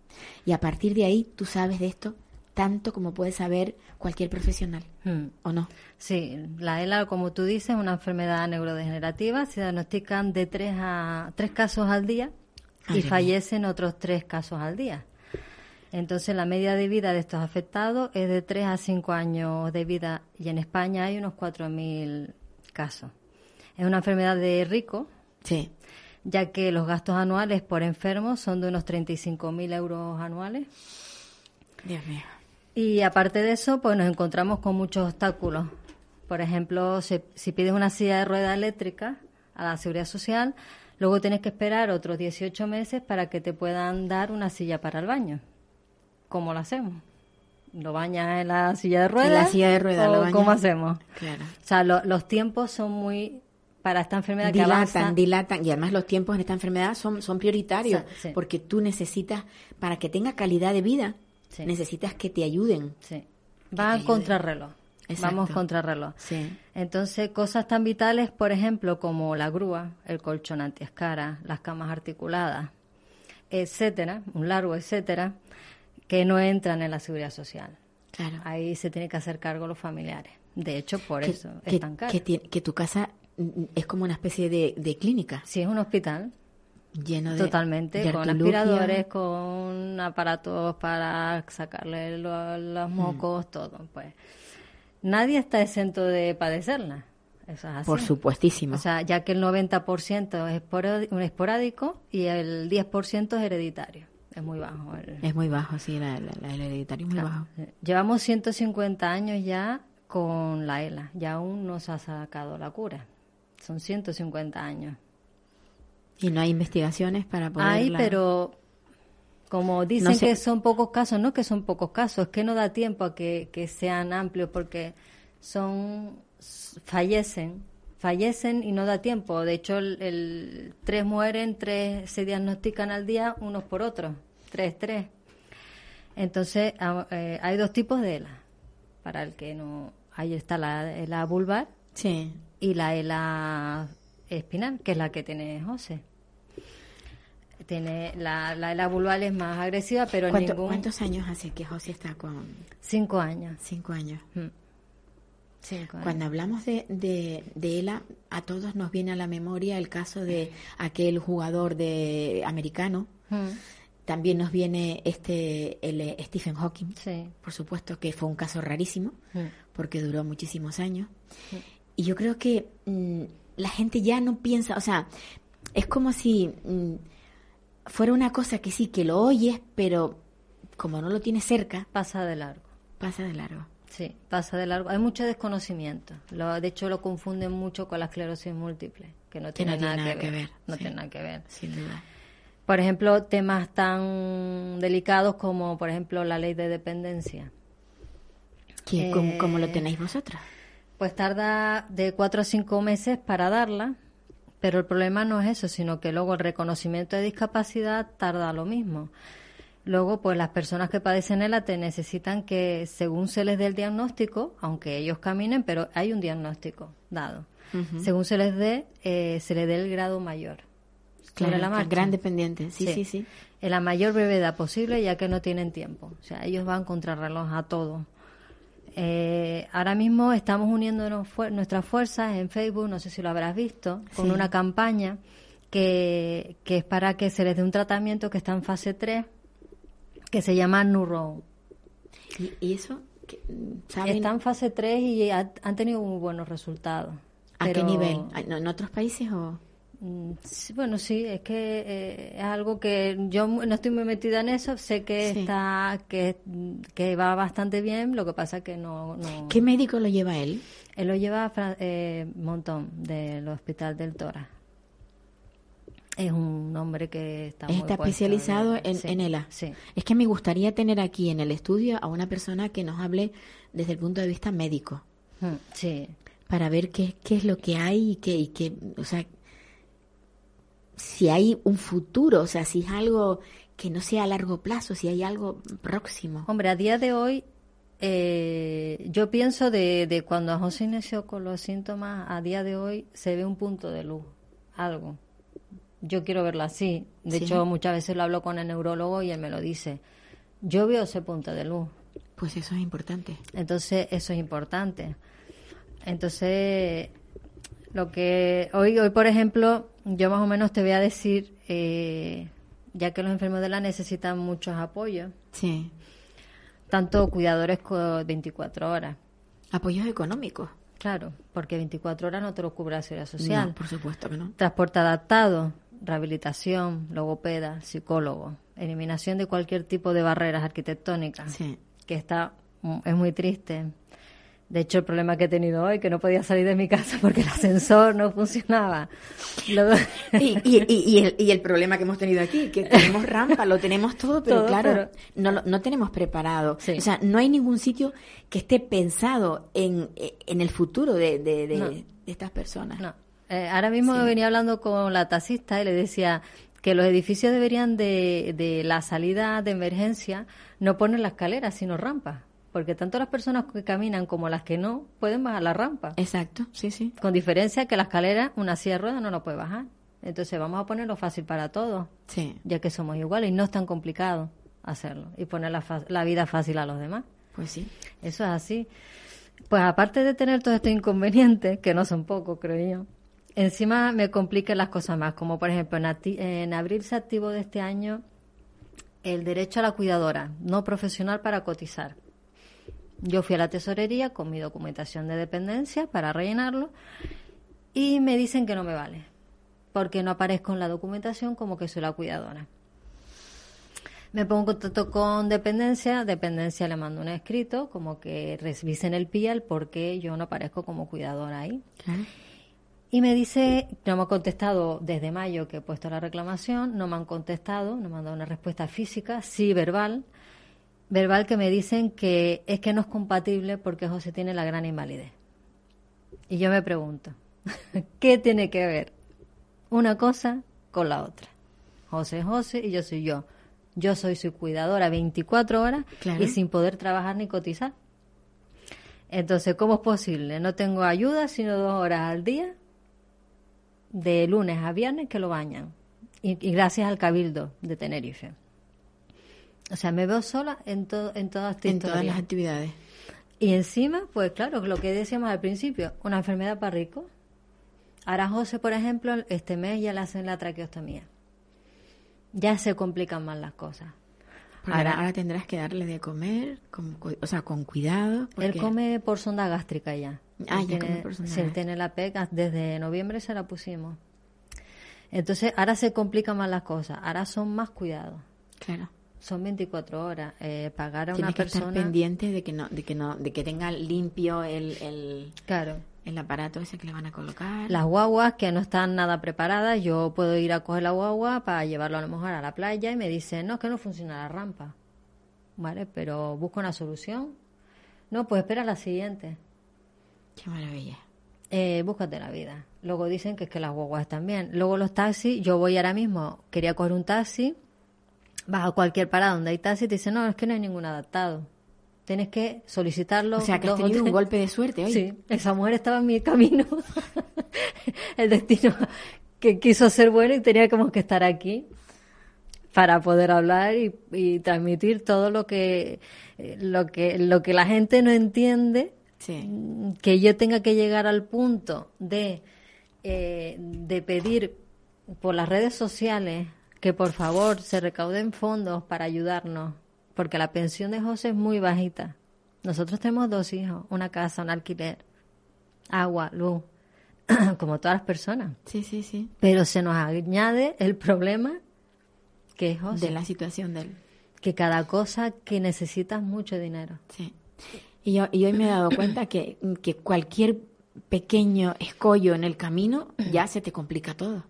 Y a partir de ahí tú sabes de esto tanto como puede saber cualquier profesional, mm. ¿o no? Sí, la ELA, como tú dices, es una enfermedad neurodegenerativa. Se diagnostican de tres a tres casos al día y fallecen otros tres casos al día. Entonces, la media de vida de estos afectados es de tres a cinco años de vida y en España hay unos 4.000 casos. Es una enfermedad de rico, sí. Ya que los gastos anuales por enfermo son de unos 35.000 euros anuales. Dios mío. Y aparte de eso, pues nos encontramos con muchos obstáculos. Por ejemplo, si, si pides una silla de rueda eléctrica a la seguridad social, luego tienes que esperar otros 18 meses para que te puedan dar una silla para el baño. ¿Cómo lo hacemos? ¿Lo bañas en la silla de ruedas? En la silla de ruedas, ¿Cómo hacemos? Claro. O sea, lo, los tiempos son muy para esta enfermedad dilatan, que avanza. dilatan y además los tiempos en esta enfermedad son son prioritarios sí. porque tú necesitas para que tenga calidad de vida Sí. necesitas que te ayuden. Sí. Va en contrarreloj. Exacto. Vamos contrarreloj. Sí. Entonces, cosas tan vitales, por ejemplo, como la grúa, el colchón antiescara, las camas articuladas, etcétera, un largo etcétera, que no entran en la seguridad social. Claro. Ahí se tiene que hacer cargo los familiares. De hecho, por que, eso que, es tan caro. que que tu casa es como una especie de, de clínica Si es un hospital, lleno de totalmente, de con aspiradores, con aparatos para sacarle lo- los Mm. mocos, todo. Pues nadie está exento de padecerla. Eso es así. por supuestísimo O sea, ya que el 90% es esporádico y el 10% es hereditario. Es muy bajo. el- es muy bajo sí la, la- la- el hereditario es muy Claro. bajo Llevamos 150 años ya con la ELA y aún no se ha sacado la cura. Son 150 años. y no hay investigaciones para poder Hay, pero como dicen No sé. que son pocos casos, no que son pocos casos, es que no da tiempo a que, que sean amplios porque son fallecen, fallecen y no da tiempo. De hecho, el, el- tres mueren, tres se diagnostican al día, unos por otros, tres, tres. Entonces, a- eh, hay dos tipos de ELA. Para el que no, ahí está la ELA vulvar sí y la ELA espinal, que es la que tiene José. Tiene la, la ELA vulvar es más agresiva, pero en ¿Cuánto- ningún ¿cuántos años hace que José está con cinco años. cinco años Mm. Cinco años. Cuando hablamos de, de, de ELA, a todos nos viene a la memoria el caso de aquel jugador de americano. Mm. También nos viene este el eh, Stephen Hawking, Sí. por supuesto que fue un caso rarísimo Mm. porque duró muchísimos años. Y yo creo que mm, la gente ya no piensa, o sea, es como si mm, fuera una cosa que sí, que lo oyes, pero como no lo tienes cerca, Pasa de largo. pasa de largo. Sí, pasa de largo. Hay mucho desconocimiento. Lo, de hecho, lo confunden mucho con la esclerosis múltiple, que no Que tiene, nada, que, ver. ver, No sí. tiene nada que ver. Sin duda. Por ejemplo, temas tan delicados como, por ejemplo, la ley de dependencia. ¿Qué- cómo, cómo lo Eh, tenéis vosotros? Pues tarda de cuatro a cinco meses para darla, pero el problema no es eso, sino que luego el reconocimiento de discapacidad tarda lo mismo. Luego, pues las personas que padecen ELA necesitan que, según se les dé el diagnóstico, aunque ellos caminen, pero hay un diagnóstico dado. Según se les dé, eh, se le dé el grado mayor. Claro, la marcha. gran dependiente, sí, sí, sí, En la mayor brevedad posible, ya que no tienen tiempo. O sea, ellos van contra reloj a todo. Eh, ahora mismo estamos uniendo nuestras fuerzas en Facebook, no sé si lo habrás visto, con una campaña que, que es para que se les dé un tratamiento que está en fase 3 que se llama Nurro. ¿Y, eso? Está en fase 3 y han tenido muy buenos resultados. ¿A qué nivel? ¿En otros países o...? Mm, bueno, sí, es que eh, es algo que yo no estoy muy metida en eso, sé que está que, que va bastante bien, lo que pasa que no, ¿Qué médico lo lleva él? Él lo lleva eh, Montón del Hospital del Tora. Es un hombre que está, está especializado en, en, ELA. Sí. Es que me gustaría tener aquí en el estudio a una persona que nos hable desde el punto de vista médico. Hmm, sí. Para ver qué, qué es lo que hay y qué, y qué, o sea, si hay un futuro, o sea, si es algo que no sea a largo plazo, si hay algo próximo. Hombre, a día de hoy, eh, yo pienso de, de cuando José inició con los síntomas, a día de hoy se ve un punto de luz, algo yo quiero verlo así. De hecho, muchas veces lo hablo con el neurólogo y él me lo dice. Yo veo ese punto de luz. Pues eso es importante. Entonces, eso es importante. Entonces, lo que hoy, hoy por ejemplo, yo más o menos te voy a decir, eh, ya que los enfermos de la necesitan muchos apoyos. Sí. Tanto cuidadores con 24 horas. Apoyos económicos. Claro, porque 24 horas no te lo cubre la seguridad social. No, por supuesto que no. Transporte adaptado rehabilitación, logopeda, psicólogo, eliminación de cualquier tipo de barreras arquitectónicas, que está es muy triste. De hecho, el problema que he tenido hoy, que no podía salir de mi casa porque el ascensor no funcionaba. y, y, el, y, el, problema que hemos tenido aquí, que tenemos rampa, lo tenemos todo, pero claro, No, no tenemos preparado. O sea, no hay ningún sitio que esté pensado en, en el futuro de, de, de estas personas. No. Eh, ahora mismo venía hablando con la taxista y le decía que los edificios deberían de, de la salida de emergencia no poner la escalera, sino rampas. Porque tanto las personas que caminan como las que no pueden bajar la rampa. Exacto, sí, sí. Con diferencia que la escalera, una silla de ruedas no lo puede bajar. Entonces vamos a ponerlo fácil para todos. Sí. Ya que somos iguales y no es tan complicado hacerlo y poner la, la vida fácil a los demás. Pues sí. Eso es así. Pues aparte de tener todos estos inconvenientes, que no son pocos, creo yo, Encima me complican las cosas más, como por ejemplo en, abril se activó de este año el derecho a la cuidadora no profesional para cotizar. Yo fui a la tesorería con mi documentación de dependencia para rellenarlo y me dicen que no me vale, porque no aparezco en la documentación como que soy la cuidadora. Me pongo en contacto con dependencia, dependencia le mando un escrito como que revisen el PIAL porque yo no aparezco como cuidadora ahí. Y me dice, no me han contestado desde mayo que he puesto la reclamación, no me han contestado, no me han dado una respuesta física, sí verbal, verbal que me dicen que es que no es compatible porque José tiene la gran invalidez. Y yo me pregunto, ¿qué tiene que ver una cosa con la otra? José es José y yo soy yo. Yo soy su cuidadora 24 horas y sin poder trabajar ni cotizar. Entonces, ¿cómo es posible? No tengo ayuda sino dos horas al día de lunes a viernes que lo bañan. Y, gracias al Cabildo de Tenerife. O sea, me veo sola en, todo, en todas En todas las actividades. Y encima, pues claro, lo que decíamos al principio, una enfermedad para ricos. Ahora José, por ejemplo, este mes ya le hacen la traqueostomía. Ya se complican más las cosas. Ahora, tendrás que darle de comer, o sea, con cuidado. Él come por sonda gástrica ya. Ah, ya tiene, Si él tiene la PEC, desde noviembre se la pusimos. Entonces, ahora se complican más las cosas. Ahora son más cuidados. Claro. Son 24 horas. Eh, pagar a una que persona. estar pendiente de que no, de que no, de que tenga limpio el, el, claro. el aparato ese que le van a colocar. Las guaguas que no están nada preparadas, yo puedo ir a coger la guagua para llevarlo a lo mejor a la playa y me dicen, no, es que no funciona la rampa. Vale, pero busco una solución. No, pues espera la siguiente. Qué maravilla. Eh, búscate la vida. Luego dicen que es que las guaguas están bien. Luego los taxis, yo voy ahora mismo, quería coger un taxi, vas a cualquier parada donde hay taxi y te dicen, no, es que no hay ningún adaptado. Tienes que solicitarlo. O sea, que has tenido un golpe de suerte hoy. Sí, esa mujer estaba en mi camino. El destino que quiso ser bueno y teníamos que estar aquí para poder hablar y, y transmitir todo lo que eh, lo que lo que la gente no entiende Sí. mm, que yo tenga que llegar al punto de eh, de pedir por las redes sociales que por favor se recauden fondos para ayudarnos porque la pensión de José es muy bajita nosotros tenemos dos hijos una casa un alquiler agua luz como todas las personas Sí, sí, sí. pero se nos añade el problema que es José De la situación del... que cada cosa que necesitas mucho dinero. Sí. Y, yo, y hoy me he dado cuenta que, que cualquier pequeño escollo en el camino ya se te complica todo.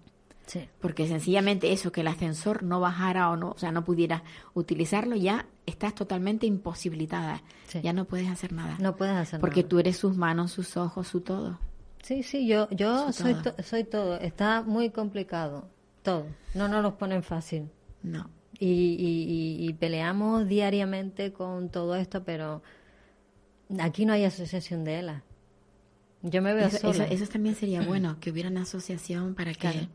Sí. Porque sencillamente eso, que el ascensor no bajara o no, o sea, no pudiera utilizarlo, ya estás totalmente imposibilitada. Sí. Ya no puedes hacer nada. No puedes hacer Porque nada. tú eres sus manos, sus ojos, su todo. Sí, sí, yo, yo Soy soy, todo. to- soy todo. Está muy complicado. Todo. No nos lo ponen fácil. No. Y, y- y- y peleamos diariamente con todo esto, pero aquí no hay asociación de ELA. Yo me veo Eso, sola. eso- eso también sería bueno, que hubiera una asociación para que, Claro.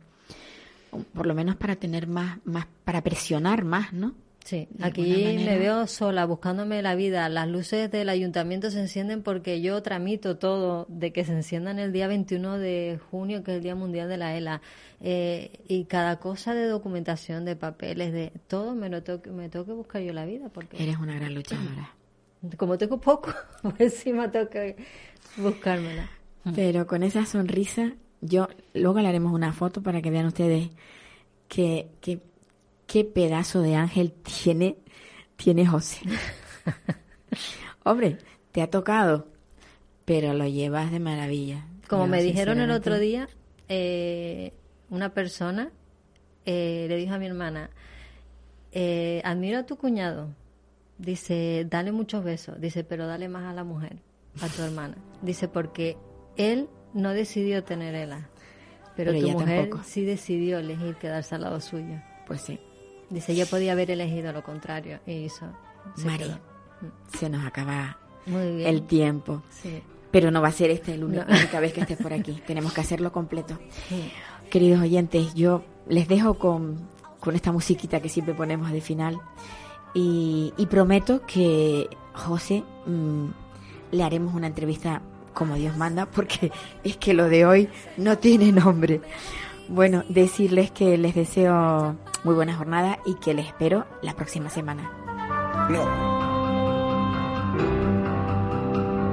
Por lo menos para tener más, más, para presionar más, ¿no? Sí, de aquí me veo sola, buscándome la vida. Las luces del ayuntamiento se encienden porque yo tramito todo de que se enciendan el día 21 de junio, que es el Día Mundial de la ELA. Eh, y cada cosa de documentación, de papeles, de todo, me lo tengo, que- me tengo que buscar yo la vida. porque Eres una gran luchadora. Como tengo poco, pues encima tengo que buscármela. Pero con esa sonrisa, yo luego le haremos una foto para que vean ustedes que- qué pedazo de ángel tiene, tiene José. Hombre, te ha tocado, pero lo llevas de maravilla. Como Yo, me dijeron el otro día, eh, una persona eh, le dijo a mi hermana, eh, admiro a tu cuñado. Dice, dale muchos besos. Dice, pero dale más a la mujer, a tu hermana. Dice, porque él no decidió tener ELA. Pero, Pero tu mujer tampoco. sí decidió elegir quedarse al lado suyo. Pues sí. Dice, yo podía haber elegido lo contrario. Y hizo. se Mari, quedó. se nos acaba Muy bien. el tiempo. Sí. Pero no va a ser esta el único- No. la única vez que estés por aquí. Tenemos que hacerlo completo. Sí. Queridos oyentes, yo les dejo con, con esta musiquita que siempre ponemos de final y, y prometo que José mm, le haremos una entrevista como Dios manda porque es que lo de hoy no tiene nombre. Bueno, decirles que les deseo muy buena jornada y que les espero la próxima semana. No.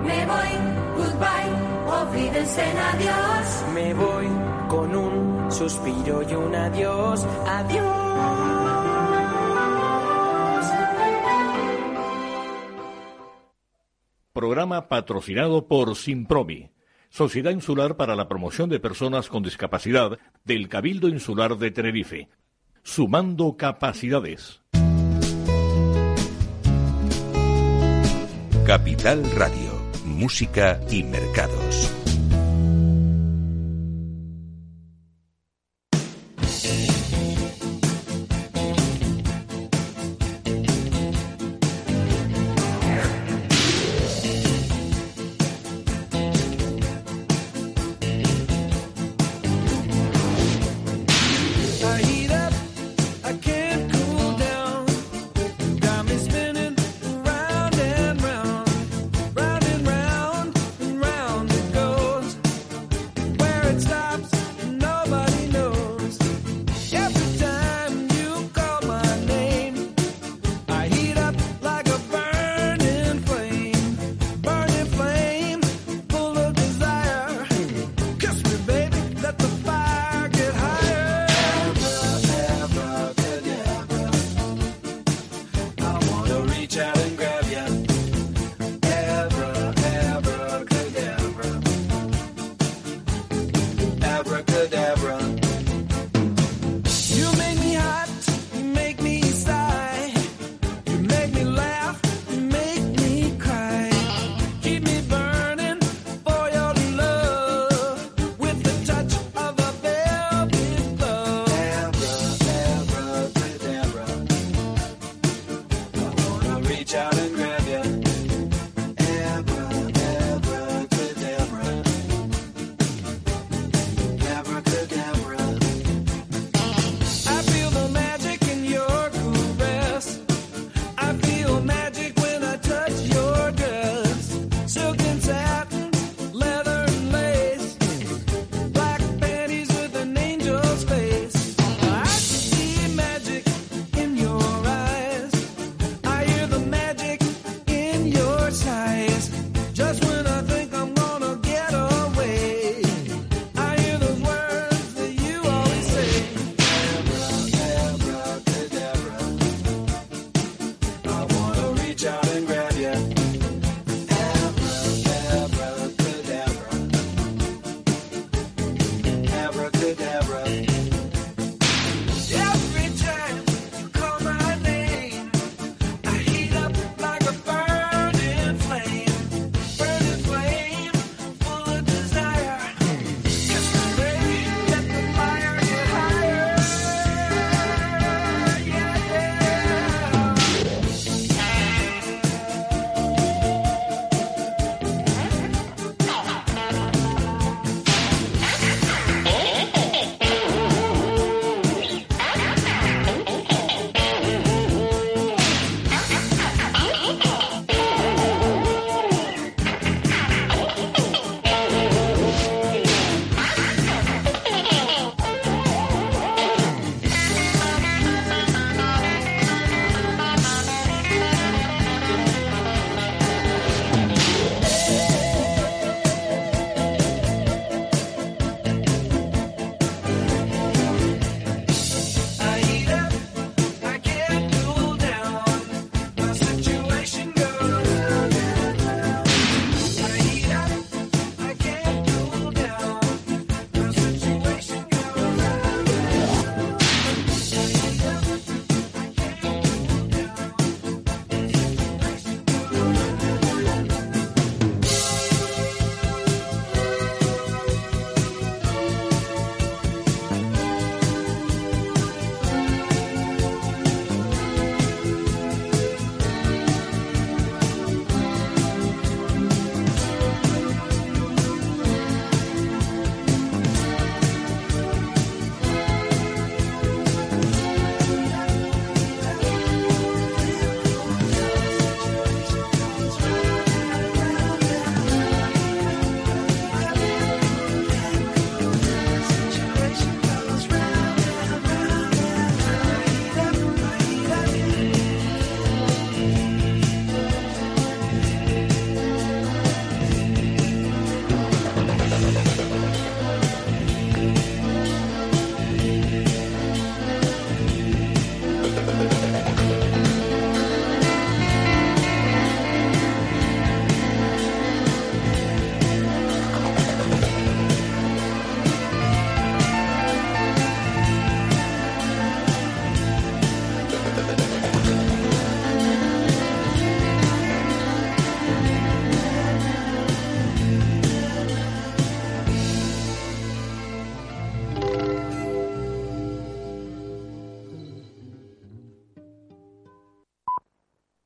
Me voy, goodbye, olvídense en adiós. Me voy con un suspiro y un adiós. Adiós. Programa patrocinado por Simpromi, Sociedad Insular para la Promoción de Personas con Discapacidad del Cabildo Insular de Tenerife. Sumando capacidades. Capital Radio, Música y Mercados.